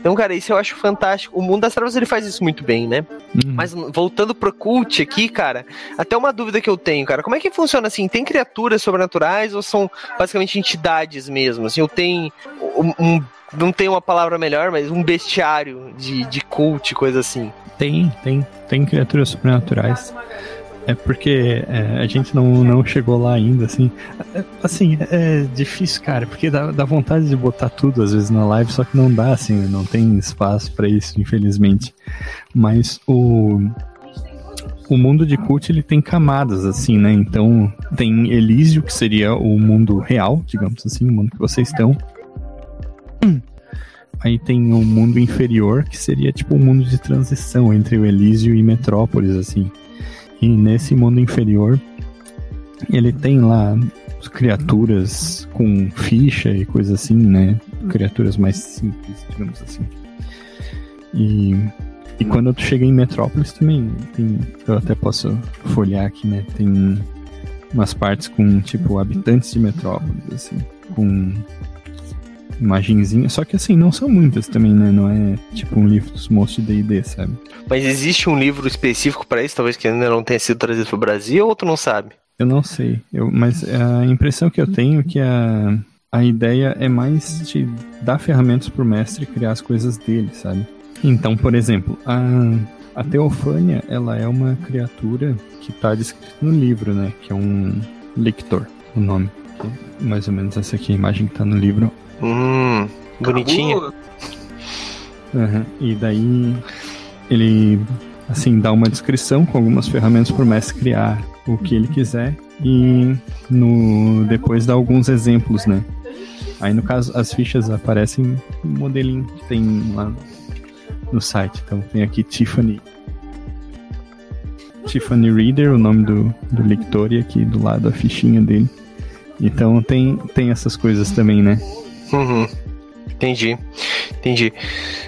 Então, cara, isso eu acho fantástico. O mundo das trevas ele faz isso muito bem, né? Uhum. Mas voltando pro cult aqui, cara, até uma dúvida que eu tenho, cara, como é que funciona assim? Tem criaturas sobrenaturais ou são basicamente entidades mesmo? Assim, eu tenho um, um não tem uma palavra melhor, mas um bestiário de, de cult, coisa assim. Tem, tem. Tem criaturas sobrenaturais. É porque é, a gente não, não chegou lá ainda, assim. É, assim, é difícil, cara, porque dá, dá vontade de botar tudo às vezes na live, só que não dá, assim, não tem espaço para isso, infelizmente. Mas o. O mundo de cult ele tem camadas, assim, né? Então tem Elísio, que seria o mundo real, digamos assim, o mundo que vocês estão. Aí tem o mundo inferior, que seria tipo um mundo de transição entre o Elísio e Metrópolis, assim. E nesse mundo inferior, ele tem lá criaturas com ficha e coisa assim, né? Criaturas mais simples, digamos assim. E, e quando tu chega em Metrópolis também tem. Eu até posso folhear aqui, né? Tem umas partes com, tipo, habitantes de Metrópolis, assim. Com imagenzinha, só que assim, não são muitas também, né? Não é tipo um livro dos monstros de D&D, sabe? Mas existe um livro específico para isso, talvez que ainda não tenha sido trazido pro Brasil, ou tu não sabe? Eu não sei, eu, mas a impressão que eu tenho é que a, a ideia é mais de dar ferramentas pro mestre criar as coisas dele, sabe? Então, por exemplo, a, a Teofânia, ela é uma criatura que tá descrita no livro, né? Que é um lictor, o nome. Mais ou menos essa aqui, a imagem que tá no livro. Hum, bonitinho. Uhum. E daí ele assim dá uma descrição com algumas ferramentas para o mestre criar o que ele quiser e no depois dá alguns exemplos, né? Aí no caso as fichas aparecem no modelinho que tem lá no site. Então tem aqui Tiffany Tiffany Reader, o nome do, do leitor, e aqui do lado a fichinha dele. Então tem, tem essas coisas também, né? Uhum. Entendi. Entendi.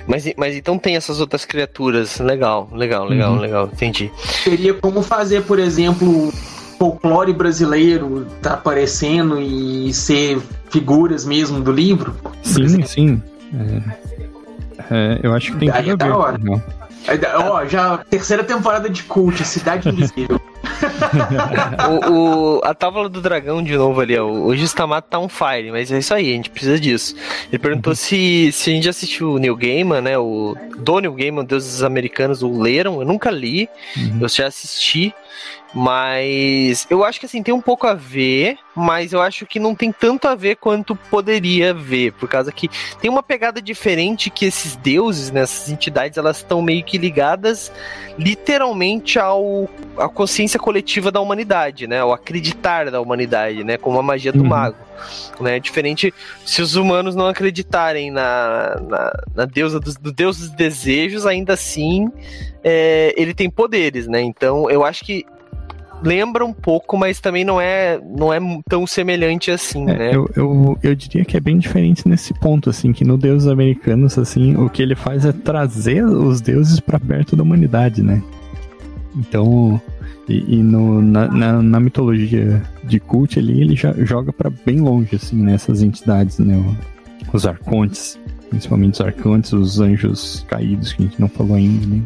Mas, mas então tem essas outras criaturas. Legal, legal, legal, uhum. legal. Entendi. Seria como fazer, por exemplo, folclore brasileiro tá aparecendo e ser figuras mesmo do livro? Sim, sim. É, é, eu acho que tem Aí tudo é a ver. Hora. Ó, já terceira temporada de Cult, Cidade [LAUGHS] Invisível. [LAUGHS] o, o, a tábua do dragão de novo ali, ó. O Justamato tá on fire, mas é isso aí, a gente precisa disso. Ele perguntou se, se a gente já assistiu o Neil Gaiman, né? O do Neil Gaiman, Deuses Americanos, o leram. Eu nunca li, uhum. eu já assisti. Mas eu acho que assim, tem um pouco a ver, mas eu acho que não tem tanto a ver quanto poderia ver, por causa que tem uma pegada diferente que esses deuses, né, essas entidades, elas estão meio que ligadas literalmente ao à consciência coletiva da humanidade, né, ao acreditar da humanidade, né, como a magia do uhum. mago. Né, diferente se os humanos não acreditarem na, na, na deusa dos, do deus dos desejos, ainda assim é, ele tem poderes, né? Então eu acho que lembra um pouco, mas também não é, não é tão semelhante assim, é, né? Eu, eu, eu diria que é bem diferente nesse ponto, assim, que no Deus Americanos, assim, o que ele faz é trazer os deuses para perto da humanidade, né? Então, e, e no, na, na, na, mitologia de Cult ali, ele já joga para bem longe, assim, nessas né, entidades, né? Os arcontes, principalmente os arcontes, os anjos caídos, que a gente não falou ainda, né?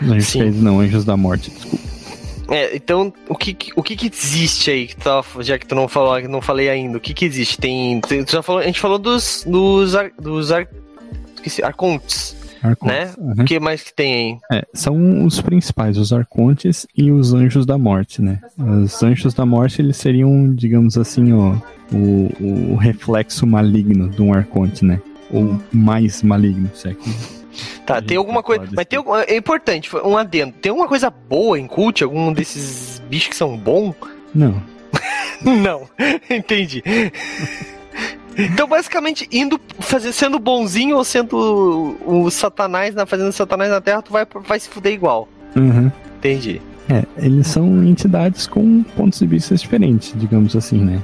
Os anjos Sim. caídos, não, anjos da morte, desculpa. É, então, o que, o que, que existe aí, que tá, já que tu não falou, não falei ainda, o que que existe? Tem, tem já falou, a gente falou dos, dos, dos ar, esqueci, arcontes, arcontes né? Uhum. O que mais que tem aí? É, são os principais, os arcontes e os anjos da morte, né? Os anjos da morte, eles seriam, digamos assim, ó, o, o reflexo maligno de um arconte, né? Ou mais maligno, se é que Tá, tem alguma coisa. Mas tem é importante, um adendo. Tem alguma coisa boa em cult? Algum desses bichos que são bons? Não. [LAUGHS] Não, [LAUGHS] entendi. Então, basicamente, indo fazer, sendo bonzinho ou sendo o, satanás, na, fazendo satanás na Terra, tu vai, vai se fuder igual. Uhum. Entendi. É, eles são entidades com pontos de vista diferentes, digamos assim, né?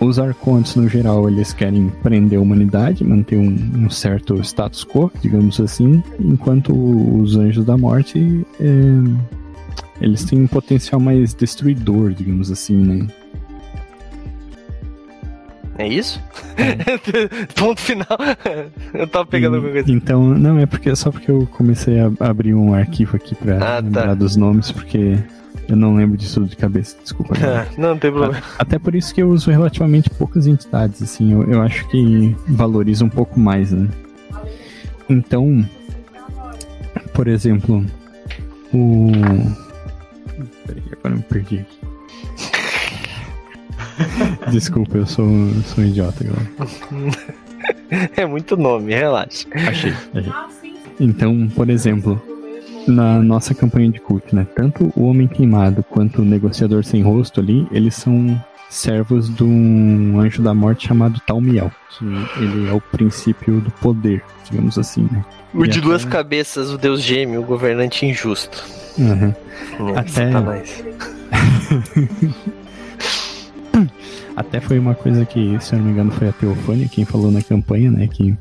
Os arcontes, no geral, eles querem prender a humanidade, manter um, um, certo status quo, digamos assim, enquanto os anjos da morte, é, eles têm um potencial mais destruidor, digamos assim, né? É isso? É. [LAUGHS] Ponto final. [LAUGHS] eu tava pegando alguma coisa. Então, não, é porque só porque eu comecei a abrir um arquivo aqui pra ah, tá. lembrar tá. dos nomes, porque eu não lembro disso de cabeça, desculpa. [LAUGHS] não, não tem problema. Até por isso que eu uso relativamente poucas entidades, assim, eu, eu acho que valoriza um pouco mais, né? Então, por exemplo, o. Peraí, agora eu me perdi aqui. [LAUGHS] Desculpa, eu sou, sou um idiota agora. É muito nome, relaxa. Achei, achei. Então, por exemplo, na nossa campanha de cult, né? Tanto o Homem Queimado quanto o Negociador Sem Rosto ali, eles são servos de um anjo da morte chamado Talmiel, que ele é o princípio do poder, digamos assim, né? O e de até... duas cabeças, o deus gêmeo, o governante injusto. Uhum. até... [LAUGHS] até foi uma coisa que, se eu não me engano, foi a Teofânia quem falou na campanha, né? Que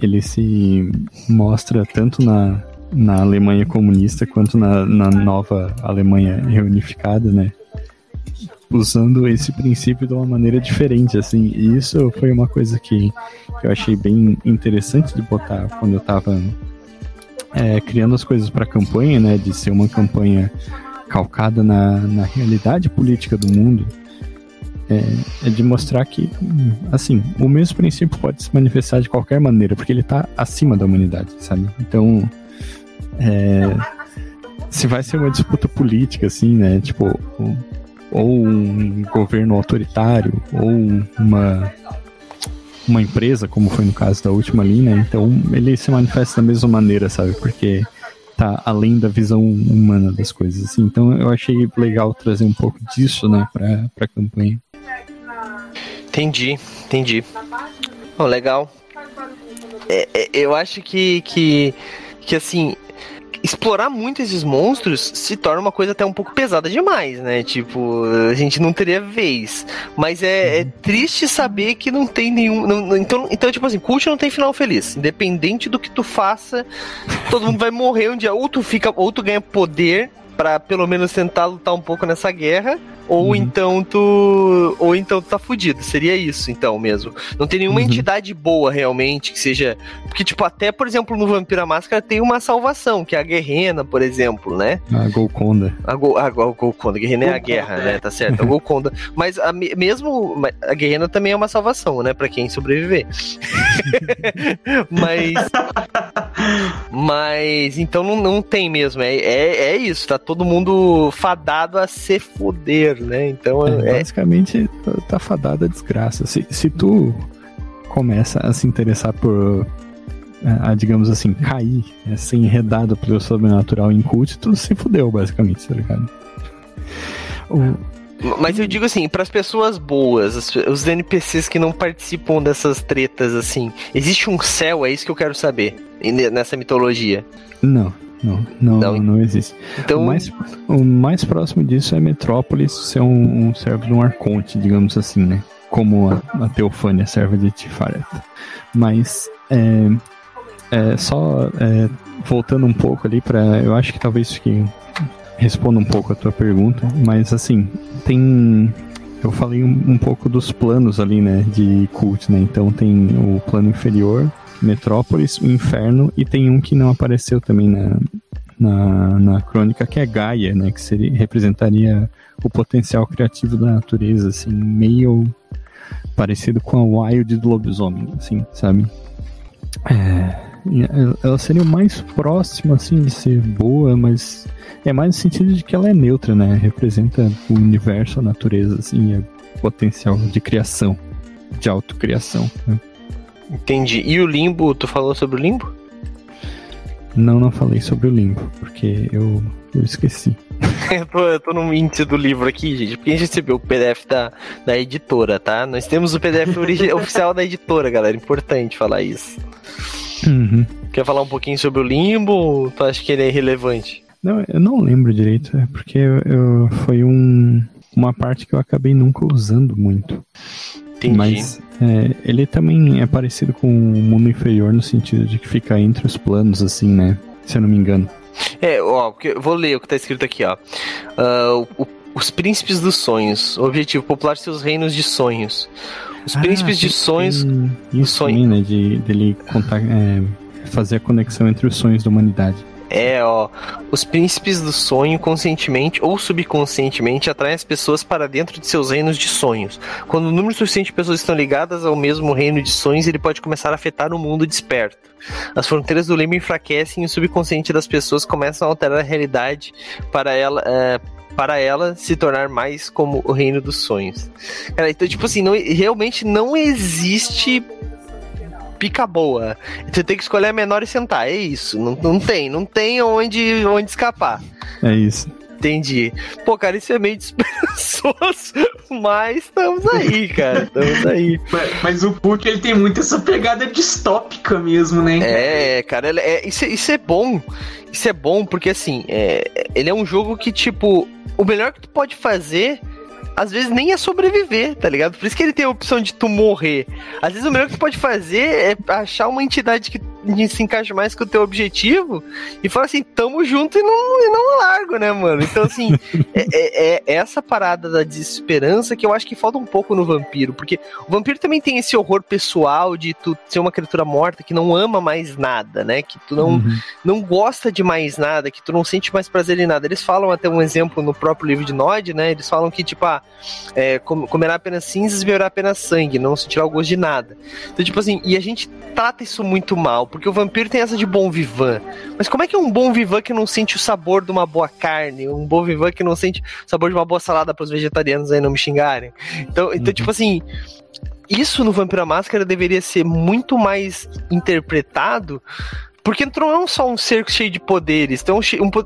ele se mostra tanto na, na Alemanha comunista quanto na, na nova Alemanha reunificada, né? Usando esse princípio de uma maneira diferente, assim. E isso foi uma coisa que, que eu achei bem interessante de botar quando eu tava é, criando as coisas para a campanha, né? De ser uma campanha calcada na, na realidade política do mundo. É, é, de mostrar que, assim, o mesmo princípio pode se manifestar de qualquer maneira, porque ele está acima da humanidade, sabe? Então, é, se vai ser uma disputa política, assim, né? Tipo, ou um governo autoritário, ou uma, uma empresa, como foi no caso da última linha, então ele se manifesta da mesma maneira, sabe? Porque tá além da visão humana das coisas, assim. Então eu achei legal trazer um pouco disso, né, pra, pra campanha. Entendi, entendi. Oh, legal. É, é, eu acho que, que, que assim, explorar muito esses monstros se torna uma coisa até um pouco pesada demais, né? Tipo, a gente não teria vez. Mas é, é triste saber que não tem nenhum. Não, então, então, tipo assim, cult não tem final feliz. Independente do que tu faça, todo mundo vai morrer um dia. Ou tu fica, ou tu ganha poder para pelo menos tentar lutar um pouco nessa guerra, ou uhum. então tu ou então tu tá fudido. Seria isso então mesmo. Não tem nenhuma uhum. entidade boa realmente que seja, porque tipo até por exemplo no Vampira Máscara tem uma salvação, que é a Guerrena, por exemplo, né? A Golconda. A, Go, a, a Golconda, Guerrena é a guerra, né? Tá certo, a Golconda. [LAUGHS] Mas a, mesmo a Guerrena também é uma salvação, né, para quem sobreviver. [LAUGHS] mas mas então não, não tem mesmo, é, é, é isso, tá todo mundo fadado a se foder, né? Então é, é... basicamente tá, tá fadado a desgraça. Se, se tu começa a se interessar por a, digamos assim, cair, né, ser enredado pelo sobrenatural em cult, tu se fudeu, basicamente, tá ligado? O... Mas eu digo assim, para as pessoas boas, os NPCs que não participam dessas tretas, assim, existe um céu? É isso que eu quero saber nessa mitologia. Não, não, não, não, não existe. Então... O, mais, o mais próximo disso é Metrópolis ser um, um servo de um arconte, digamos assim, né? Como a, a Teofânia, serva de Tifaret. Mas, é, é só é, voltando um pouco ali para, eu acho que talvez que responda um pouco a tua pergunta, mas assim, tem eu falei um, um, pouco dos planos ali, né, de cult, né? Então tem o plano inferior, Metrópolis, o Inferno, e tem um que não apareceu também na, na, na crônica, que é Gaia, né? Que seria, representaria o potencial criativo da natureza, assim, meio parecido com a Wild do lobisomem, assim, sabe? É, ela seria o mais próxima, assim, de ser boa, mas é mais no sentido de que ela é neutra, né? Representa o universo, a natureza, assim, é potencial de criação, de autocriação, né? Entendi. E o limbo, tu falou sobre o limbo? Não, não falei sobre o limbo, porque eu, eu esqueci. [LAUGHS] eu, tô, eu tô no índice do livro aqui, gente, porque a gente recebeu o PDF da, da editora, tá? Nós temos o PDF [LAUGHS] oficial da editora, galera. Importante falar isso. Uhum. Quer falar um pouquinho sobre o limbo ou tu acha que ele é irrelevante? Não, eu não lembro direito, é porque eu, eu, foi um, uma parte que eu acabei nunca usando muito. Entendi. Mas é, ele também é parecido com o mundo inferior no sentido de que fica entre os planos, assim, né? Se eu não me engano. É, ó, vou ler o que tá escrito aqui, ó. Uh, o, os príncipes dos sonhos. O objetivo popular seus reinos de sonhos. Os ah, príncipes de sonhos. Isso sonho... Também, né? De dele contar, é, fazer a conexão entre os sonhos da humanidade. É, ó. Os príncipes do sonho, conscientemente ou subconscientemente, atraem as pessoas para dentro de seus reinos de sonhos. Quando o número suficiente de pessoas estão ligadas ao mesmo reino de sonhos, ele pode começar a afetar o mundo desperto. As fronteiras do limbo enfraquecem e o subconsciente das pessoas começam a alterar a realidade para ela. É, para ela se tornar mais como o reino dos sonhos. Cara, então, tipo assim, não, realmente não existe pica boa. Você tem que escolher a menor e sentar. É isso. Não, não tem, não tem onde, onde escapar. É isso. Entendi. Pô, cara, isso é meio desesperançoso, [LAUGHS] mas estamos aí, cara. Estamos aí. Mas, mas, o Puck, ele tem muito essa pegada distópica mesmo, né? É, cara, é, isso, isso é bom. Isso é bom porque, assim, é, ele é um jogo que, tipo, o melhor que tu pode fazer às vezes nem é sobreviver, tá ligado? Por isso que ele tem a opção de tu morrer. Às vezes o melhor que tu pode fazer é achar uma entidade que se encaixa mais com o teu objetivo e falar assim, tamo junto e não, e não largo, né, mano? Então, assim, [LAUGHS] é, é, é, essa parada da desesperança que eu acho que falta um pouco no vampiro, porque o vampiro também tem esse horror pessoal de tu ser uma criatura morta que não ama mais nada, né? Que tu não, uhum. não gosta de mais nada, que tu não sente mais prazer em nada. Eles falam até um exemplo no próprio livro de Nod, né? Eles falam que, tipo, ah, é, comerá apenas cinzas e beberá apenas sangue, não sentirá o gosto de nada. Então, tipo assim, e a gente trata isso muito mal, porque o vampiro tem essa de bom vivan. Mas como é que é um bom vivan que não sente o sabor de uma boa carne? Um bom vivan que não sente o sabor de uma boa salada para os vegetarianos aí não me xingarem? Então, então uhum. tipo assim, isso no Vampira Máscara deveria ser muito mais interpretado porque tu não é só um ser cheio de poderes, é um,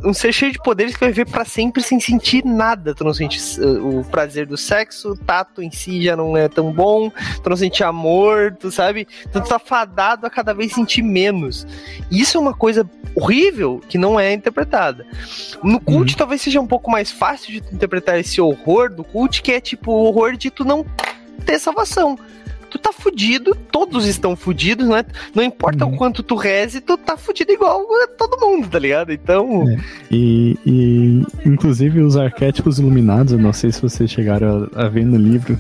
um, ser cheio de poderes que vai viver para sempre sem sentir nada. Tu não sente uh, o prazer do sexo, o tato em si já não é tão bom, tu não sente amor, tu sabe? Então tu tá fadado a cada vez sentir menos. Isso é uma coisa horrível que não é interpretada. No cult uhum. talvez seja um pouco mais fácil de interpretar esse horror do cult, que é tipo o horror de tu não ter salvação. Tu tá fudido, todos estão fudidos, né? Não importa Uhum. o quanto tu reze, tu tá fudido igual a todo mundo, tá ligado? Então, É. E, e, inclusive os arquétipos iluminados, eu não sei se vocês chegaram a, a ver no livro,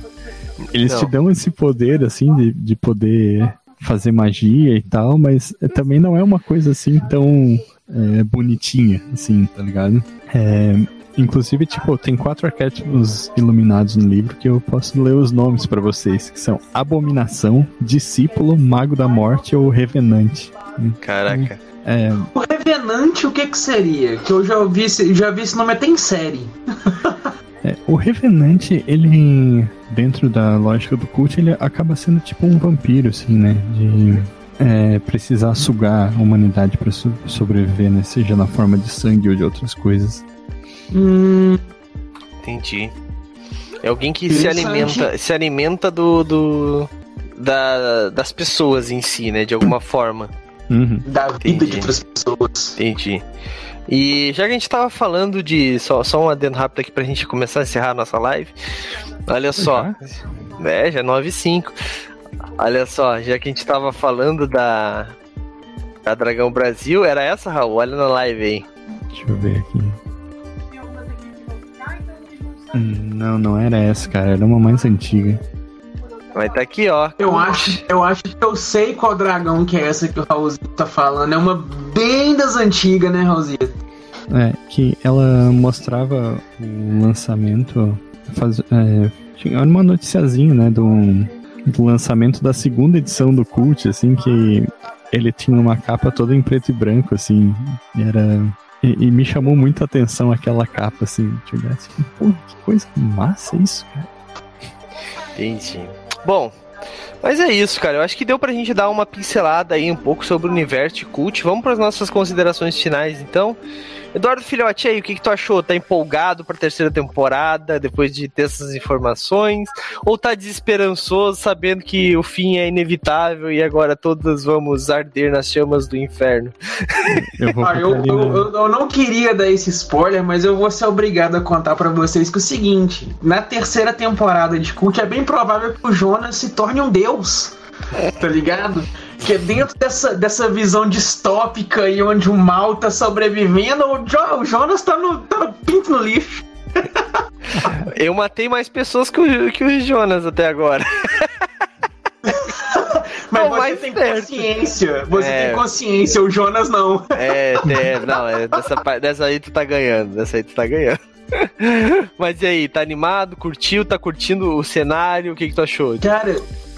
eles Não. te dão esse poder, assim, de, de poder fazer magia e tal, mas é, também não é uma coisa assim tão é, bonitinha, assim, tá ligado? É, inclusive, tipo, tem quatro arquétipos iluminados no livro que eu posso ler os nomes pra vocês, que são Abominação, Discípulo, Mago da Morte ou Revenante. caraca. É, O Revenante, o que que seria? Que eu já ouvi já vi esse nome até em série. [LAUGHS] É, o Revenante, ele, dentro da lógica do cult, ele acaba sendo tipo um vampiro, assim, né? De é, precisar sugar a humanidade pra so- sobreviver, né? Seja na forma de sangue ou de outras coisas. Hum, Entendi. É alguém que se alimenta, se alimenta do, do da, das pessoas em si, né? De alguma forma. Uhum. da vida Entendi. de outras pessoas. Entendi. E já que a gente tava falando de. Só, só um adendo rápido aqui pra gente começar a encerrar a nossa live. Olha só. É, já 9 e 5. Olha só, já que a gente tava falando da. Da Dragão Brasil, era essa, Raul? Olha na live aí. Deixa eu ver aqui. Não, não era essa, cara. Era uma mais antiga. Vai tá aqui, ó. Eu acho, eu acho que eu sei qual dragão que é essa que o Raulzito tá falando. É uma bem das antigas, né, Raulzito? É, que ela mostrava o lançamento. Faz, é, tinha uma noticiazinha, né, do, do lançamento da segunda edição do Cult, assim, que ele tinha uma capa toda em preto e branco, assim, e era. E, e me chamou muita atenção aquela capa, assim, de olhar pô, que coisa massa isso, cara. Entendi. Bom, mas é isso, cara. Eu acho que deu pra gente dar uma pincelada aí um pouco sobre o universo de cult. Vamos para as nossas considerações finais, então. Eduardo Filhote, aí, o que, que tu achou? Tá empolgado pra terceira temporada depois de ter essas informações? Ou tá desesperançoso sabendo que o fim é inevitável e agora todos vamos arder nas chamas do inferno? [LAUGHS] Eu Ah, eu, eu, eu- não queria dar esse spoiler, mas eu vou ser obrigado a contar pra vocês que é o seguinte: na terceira temporada de Cult é bem provável que o Jonas se torne um deus. Tá ligado? Que é dentro dessa, dessa visão distópica aí onde o mal tá sobrevivendo, o, jo, o Jonas tá no, tá no pinto no lixo. [LAUGHS] Eu matei mais pessoas que o, que o Jonas até agora. [LAUGHS] Mas Não, você tem certo. consciência. Você É. tem consciência, o Jonas não. É, é, não, é, dessa, dessa aí tu tá ganhando, dessa aí tu tá ganhando. [LAUGHS] Mas e aí, tá animado? Curtiu? Tá curtindo o cenário? O que, que tu achou? Cara,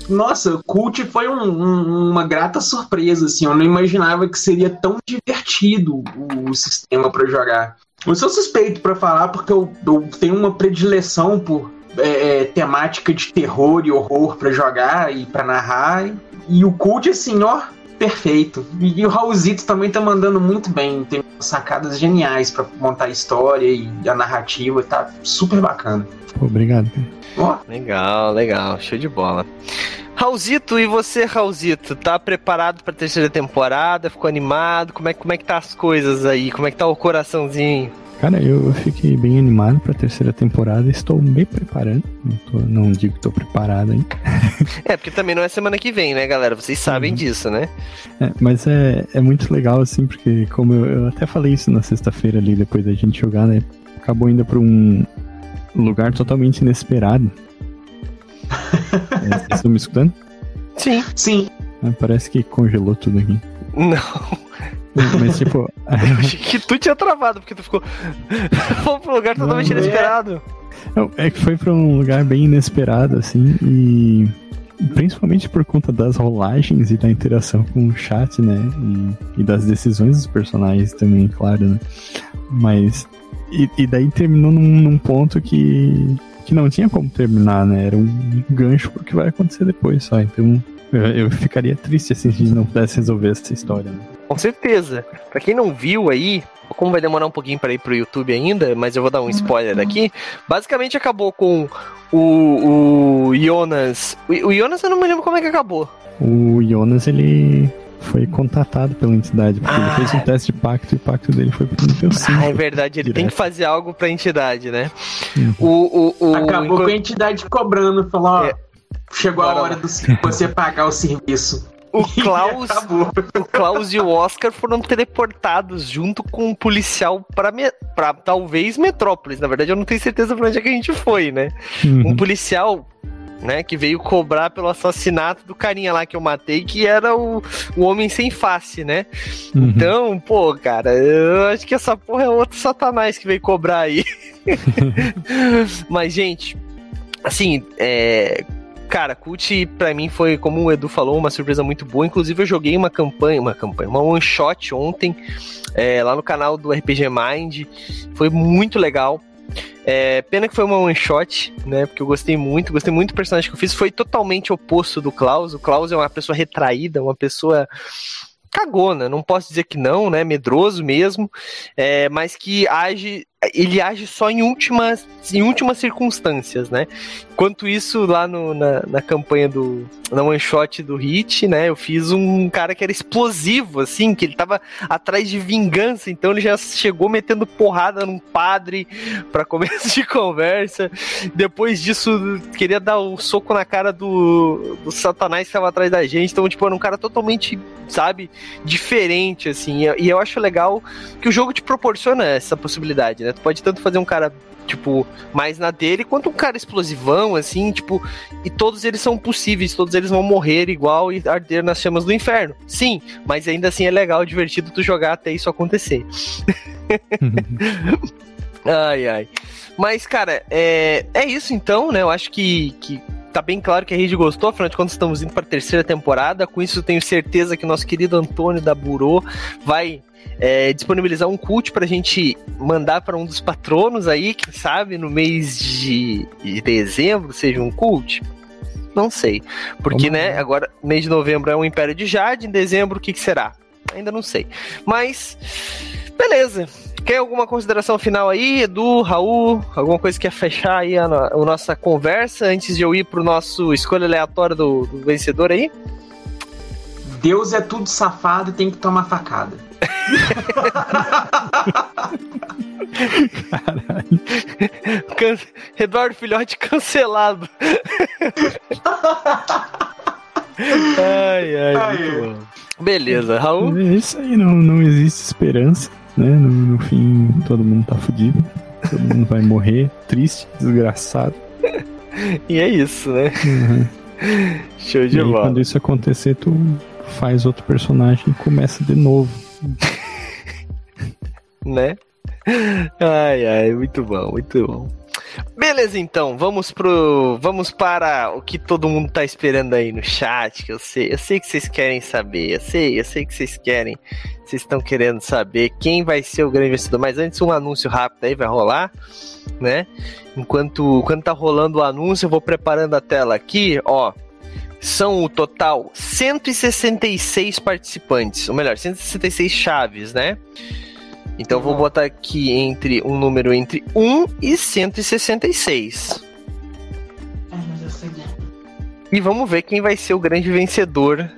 nossa, Cult foi um- um- uma grata surpresa, assim. Eu não imaginava que seria tão divertido o, o sistema pra jogar. Eu sou suspeito pra falar porque eu, eu tenho uma predileção por é, é, temática de terror e horror pra jogar e pra narrar. E, e o Cult, assim, ó, perfeito. E, e o Raulzito também tá mandando muito bem. Tem sacadas geniais pra montar a história e a narrativa. Tá super bacana. Obrigado, cara. Ó, Legal, legal, show de bola. Raulzito, e você, Raulzito? Tá preparado pra terceira temporada? Ficou animado? Como é, como é que tá as coisas aí? Como é que tá o coraçãozinho? Cara, eu, fiquei bem animado pra terceira temporada. Estou me preparando. Não, tô- não digo que tô preparado ainda. [LAUGHS] É, porque também não é semana que vem, né, galera? Vocês sabem Uhum. disso, né? É, mas é, é muito legal, assim, porque como eu, eu até falei isso na sexta-feira ali, depois da gente jogar, né? Acabou indo pra um lugar totalmente inesperado. [LAUGHS] É, Vocês estão me escutando? Sim. sim, Ah, parece que congelou tudo aqui. Não, Mas, tipo, [LAUGHS] eu achei que tu tinha travado, porque tu ficou. [LAUGHS] Vamos pro lugar totalmente Não, é. inesperado. Não, é que foi pra um lugar bem inesperado, assim, e principalmente por conta das rolagens e da interação com o chat, né? E, e das decisões dos personagens também, claro, né? Mas. E, e daí terminou num, num ponto que, que não tinha como terminar, né? Era um gancho pro que vai acontecer depois só. Então eu, eu ficaria triste assim se a gente não pudesse resolver essa história, né? Com certeza. Pra quem não viu aí, como vai demorar um pouquinho pra ir pro YouTube ainda, mas eu vou dar um spoiler aqui. Basicamente acabou com o, o Jonas. O, o Jonas eu não me lembro como é que acabou. O Jonas, ele foi contatado pela entidade, porque Ah. ele fez um teste de pacto e o pacto dele foi pro nível 5. Ah, é verdade, ele tem Direto. que fazer algo pra entidade, né? Uhum. O, o, o, Acabou enquanto- com a entidade cobrando, falou, ó, É. Chegou Bora a hora de você pagar o serviço. O [LAUGHS] Klaus, o Klaus e o Oscar foram teleportados junto com um policial para pra talvez Metrópolis. Na verdade, eu não tenho certeza pra onde é que a gente foi, né? Uhum. Um policial né, que veio cobrar pelo assassinato do carinha lá que eu matei, que era o, o homem sem face, né? Uhum. Então, pô, cara, eu acho que essa porra é outro satanás que veio cobrar aí. [LAUGHS] [LAUGHS] Mas, gente, assim, é, Cara, Cult pra mim foi, como o Edu falou, uma surpresa muito boa. Inclusive, eu joguei uma campanha, uma campanha, uma one shot ontem, é, lá no canal do RPG Mind. Foi muito legal. É, pena que foi uma one shot, né? Porque eu gostei muito, gostei muito do personagem que eu fiz. Foi totalmente oposto do Klaus. O Klaus é uma pessoa retraída, uma pessoa cagona, não posso dizer que não, né? Medroso mesmo, é, mas que age ele age só em últimas, em últimas circunstâncias, né? Enquanto isso, lá no, na, na campanha do. Na one shot do Hit, né? Eu fiz um cara que era explosivo, assim, que ele tava atrás de vingança, então ele já chegou metendo porrada num padre para começo de [LAUGHS] conversa. Depois disso, queria dar um soco na cara do, do Satanás que tava atrás da gente. Então, tipo, era um cara totalmente, sabe, diferente, assim. E eu acho legal que o jogo te proporciona essa possibilidade, né? Né? Tu pode tanto fazer um cara, tipo, mais na dele, quanto um cara explosivão, assim, tipo, e todos eles são possíveis, todos eles vão morrer igual e arder nas chamas do inferno. Sim, mas ainda assim é legal, divertido tu jogar até isso acontecer. [LAUGHS] ai, ai. Mas, cara, é, é isso então, né? Eu acho que, que tá bem claro que a rede gostou, afinal de contas estamos indo para a terceira temporada. Com isso, tenho certeza que nosso querido Antônio da Burô vai é, disponibilizar um cult pra gente mandar para um dos patronos aí, quem sabe no mês de, de dezembro seja um cult. Não sei. Porque, né, agora, mês de novembro é um Império de Jade, em dezembro o que, que será? Ainda não sei. Mas, beleza. Quer alguma consideração final aí, Edu, Raul? Alguma coisa que quer fechar aí a, a, nossa conversa antes de eu ir pro nosso escolha aleatória do, do vencedor aí? Deus é tudo safado e tem que tomar facada. Caralho. Can... Eduardo Filhote cancelado. ai, ai, ai Beleza, Raul? É isso aí, não, não existe esperança, né? No, no fim, todo mundo tá fudido. Todo mundo vai morrer, triste, desgraçado. [LAUGHS] e é isso, né? Uhum. Show de bola. Quando isso acontecer, tu faz outro personagem e começa de novo. [LAUGHS] né? Ai, ai, muito bom, muito bom. Beleza, então, vamos pro. Vamos para o que todo mundo tá esperando aí no chat, que eu sei, eu sei que vocês querem saber, eu sei, eu sei que vocês querem, vocês estão querendo saber quem vai ser o grande vencedor, mas antes um anúncio rápido aí vai rolar, né? Enquanto, enquanto tá rolando o anúncio, eu vou preparando a tela aqui, ó. São o total 166 participantes, ou melhor, 166 chaves, né? Então vou botar aqui entre um número entre 1 e 166. E vamos ver quem vai ser o grande vencedor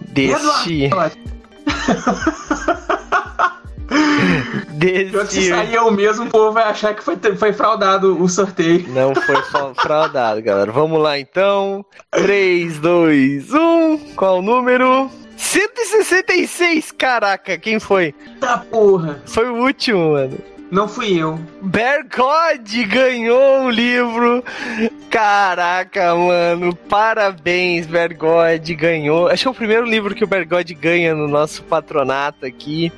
deste. [LAUGHS] Desse... Se sair eu mesmo, o povo vai achar que foi, foi fraudado o sorteio. Não foi [LAUGHS] fraudado, galera. Vamos lá então. 3, 2, 1. Qual o número? 166, caraca, quem foi? Tá porra. Foi o último, mano. Não fui eu. Bergode ganhou o livro. Caraca, mano. Parabéns, Bergode ganhou. Acho que é o primeiro livro que o Bergode ganha no nosso patronato aqui.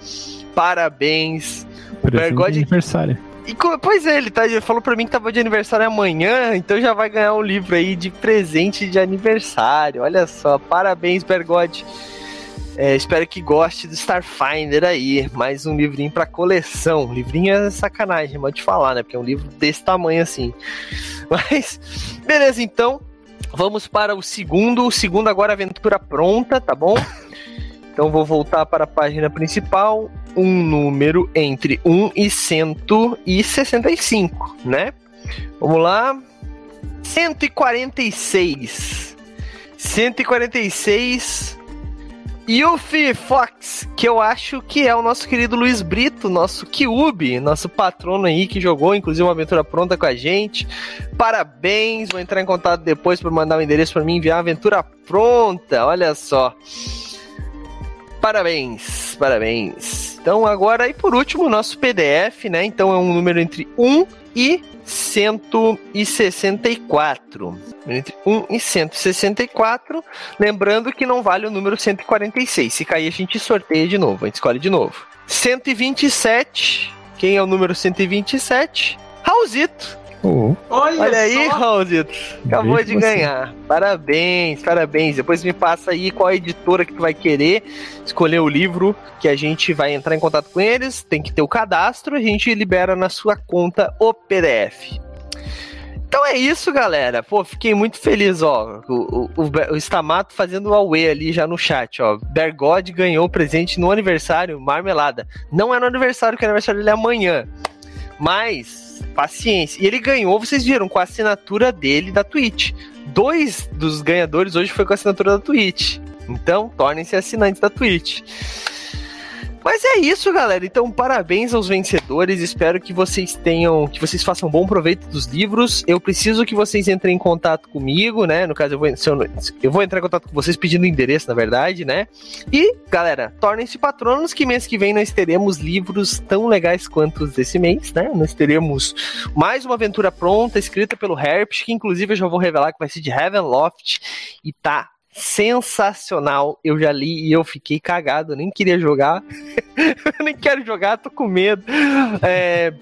Parabéns. O Bergode. aniversário. E, pois é, ele, tá, ele falou pra mim que tava de aniversário amanhã, então já vai ganhar um livro aí de presente de aniversário. Olha só, parabéns, Bergode. É, espero que goste do Starfinder aí. Mais um livrinho pra coleção. Livrinho é sacanagem, pode falar, né? Porque é um livro desse tamanho assim. [LAUGHS] Mas, beleza, então. Vamos para o segundo. O segundo agora, aventura pronta, tá bom? Então vou voltar para a página principal. Um número entre 1 e 165, né? Vamos lá. 146. 146 Yuffie Fox, que eu acho que é o nosso querido Luiz Brito, nosso Kyubi, nosso patrono aí que jogou, inclusive, uma aventura pronta com a gente. Parabéns, vou entrar em contato depois para mandar o um endereço para mim enviar a aventura pronta, olha só. Parabéns, parabéns. Então agora e por último nosso PDF, né? Então é um número entre 1 e 164. Entre 1 e 164. Lembrando que não vale o número 146. Se cair, a gente sorteia de novo. A gente escolhe de novo. 127. Quem é o número 127? Raulzito. Olha, Olha aí, Raulzito. Acabou de ganhar. Parabéns, parabéns. Depois me passa aí qual editora que tu vai querer escolher o livro que a gente vai entrar em contato com eles. Tem que ter o cadastro, a gente libera na sua conta o PDF. Então é isso, galera. Pô, fiquei muito feliz, ó. O, o, o Stamato fazendo o Aue ali já no chat, ó. Bergode ganhou o presente no aniversário, marmelada. Não é no aniversário, que o aniversário dele é amanhã. Mas paciência. E ele ganhou, vocês viram, com a assinatura dele da Twitch. Dois dos ganhadores hoje foi com a assinatura da Twitch. Então, tornem-se assinantes da Twitch. Mas é isso, galera. Então, parabéns aos vencedores. Espero que vocês tenham, que vocês façam bom proveito dos livros. Eu preciso que vocês entrem em contato comigo, né? No caso, eu vou, eu, eu vou entrar em contato com vocês pedindo o endereço, na verdade, né? E, galera, tornem-se patronos que mês que vem nós teremos livros tão legais quanto os desse mês, né? Nós teremos mais uma aventura pronta, escrita pelo Herpes, que inclusive eu já vou revelar que vai ser de Heavenloft e tá sensacional. Eu já li e eu fiquei cagado, nem queria jogar. [LAUGHS] eu nem quero jogar, tô com medo. É,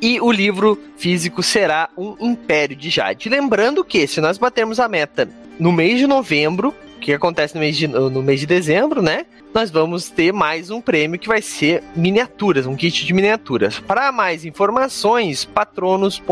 e o livro físico será um Império de Jade. Lembrando que, se nós batermos a meta no mês de novembro, que acontece no mês de, no mês de dezembro, né? Nós vamos ter mais um prêmio que vai ser miniaturas, um kit de miniaturas. Para mais informações, patronos.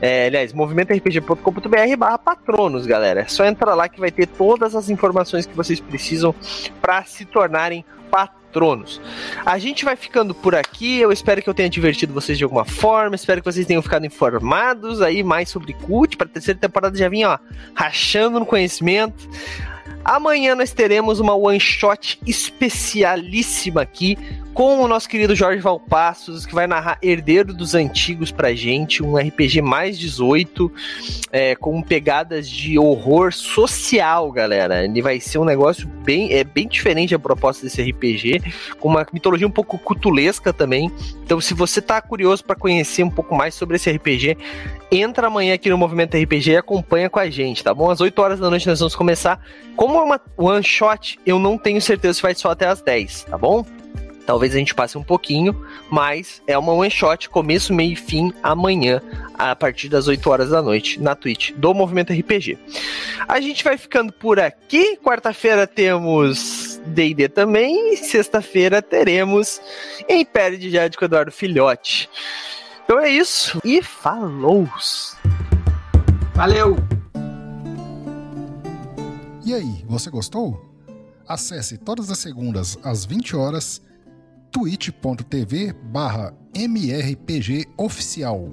É, aliás, movimentorpg.com.br barra patronos, galera. É só entrar lá que vai ter todas as informações que vocês precisam para se tornarem patronos. A gente vai ficando por aqui. Eu espero que eu tenha divertido vocês de alguma forma. Espero que vocês tenham ficado informados aí mais sobre Cult. Para terceira temporada já vinha ó, rachando no conhecimento. Amanhã nós teremos uma one shot especialíssima aqui com o nosso querido Jorge Valpassos, que vai narrar Herdeiro dos Antigos pra gente, um RPG mais 18, é, com pegadas de horror social, galera. Ele vai ser um negócio bem, é, bem diferente a proposta desse RPG, com uma mitologia um pouco cutulesca também. Então, se você tá curioso para conhecer um pouco mais sobre esse RPG, entra amanhã aqui no Movimento RPG e acompanha com a gente, tá bom? Às 8 horas da noite nós vamos começar. Como é uma one shot, eu não tenho certeza se vai só até as 10, tá bom? Talvez a gente passe um pouquinho, mas é uma one shot, começo, meio e fim, amanhã, a partir das 8 horas da noite, na Twitch do Movimento RPG. A gente vai ficando por aqui. Quarta-feira temos DD também. E sexta-feira teremos Império de Jade com Eduardo Filhote. Então é isso. E falou! Valeu! E aí, você gostou? Acesse todas as segundas às 20 horas twitch.tv barra mrpgoficial.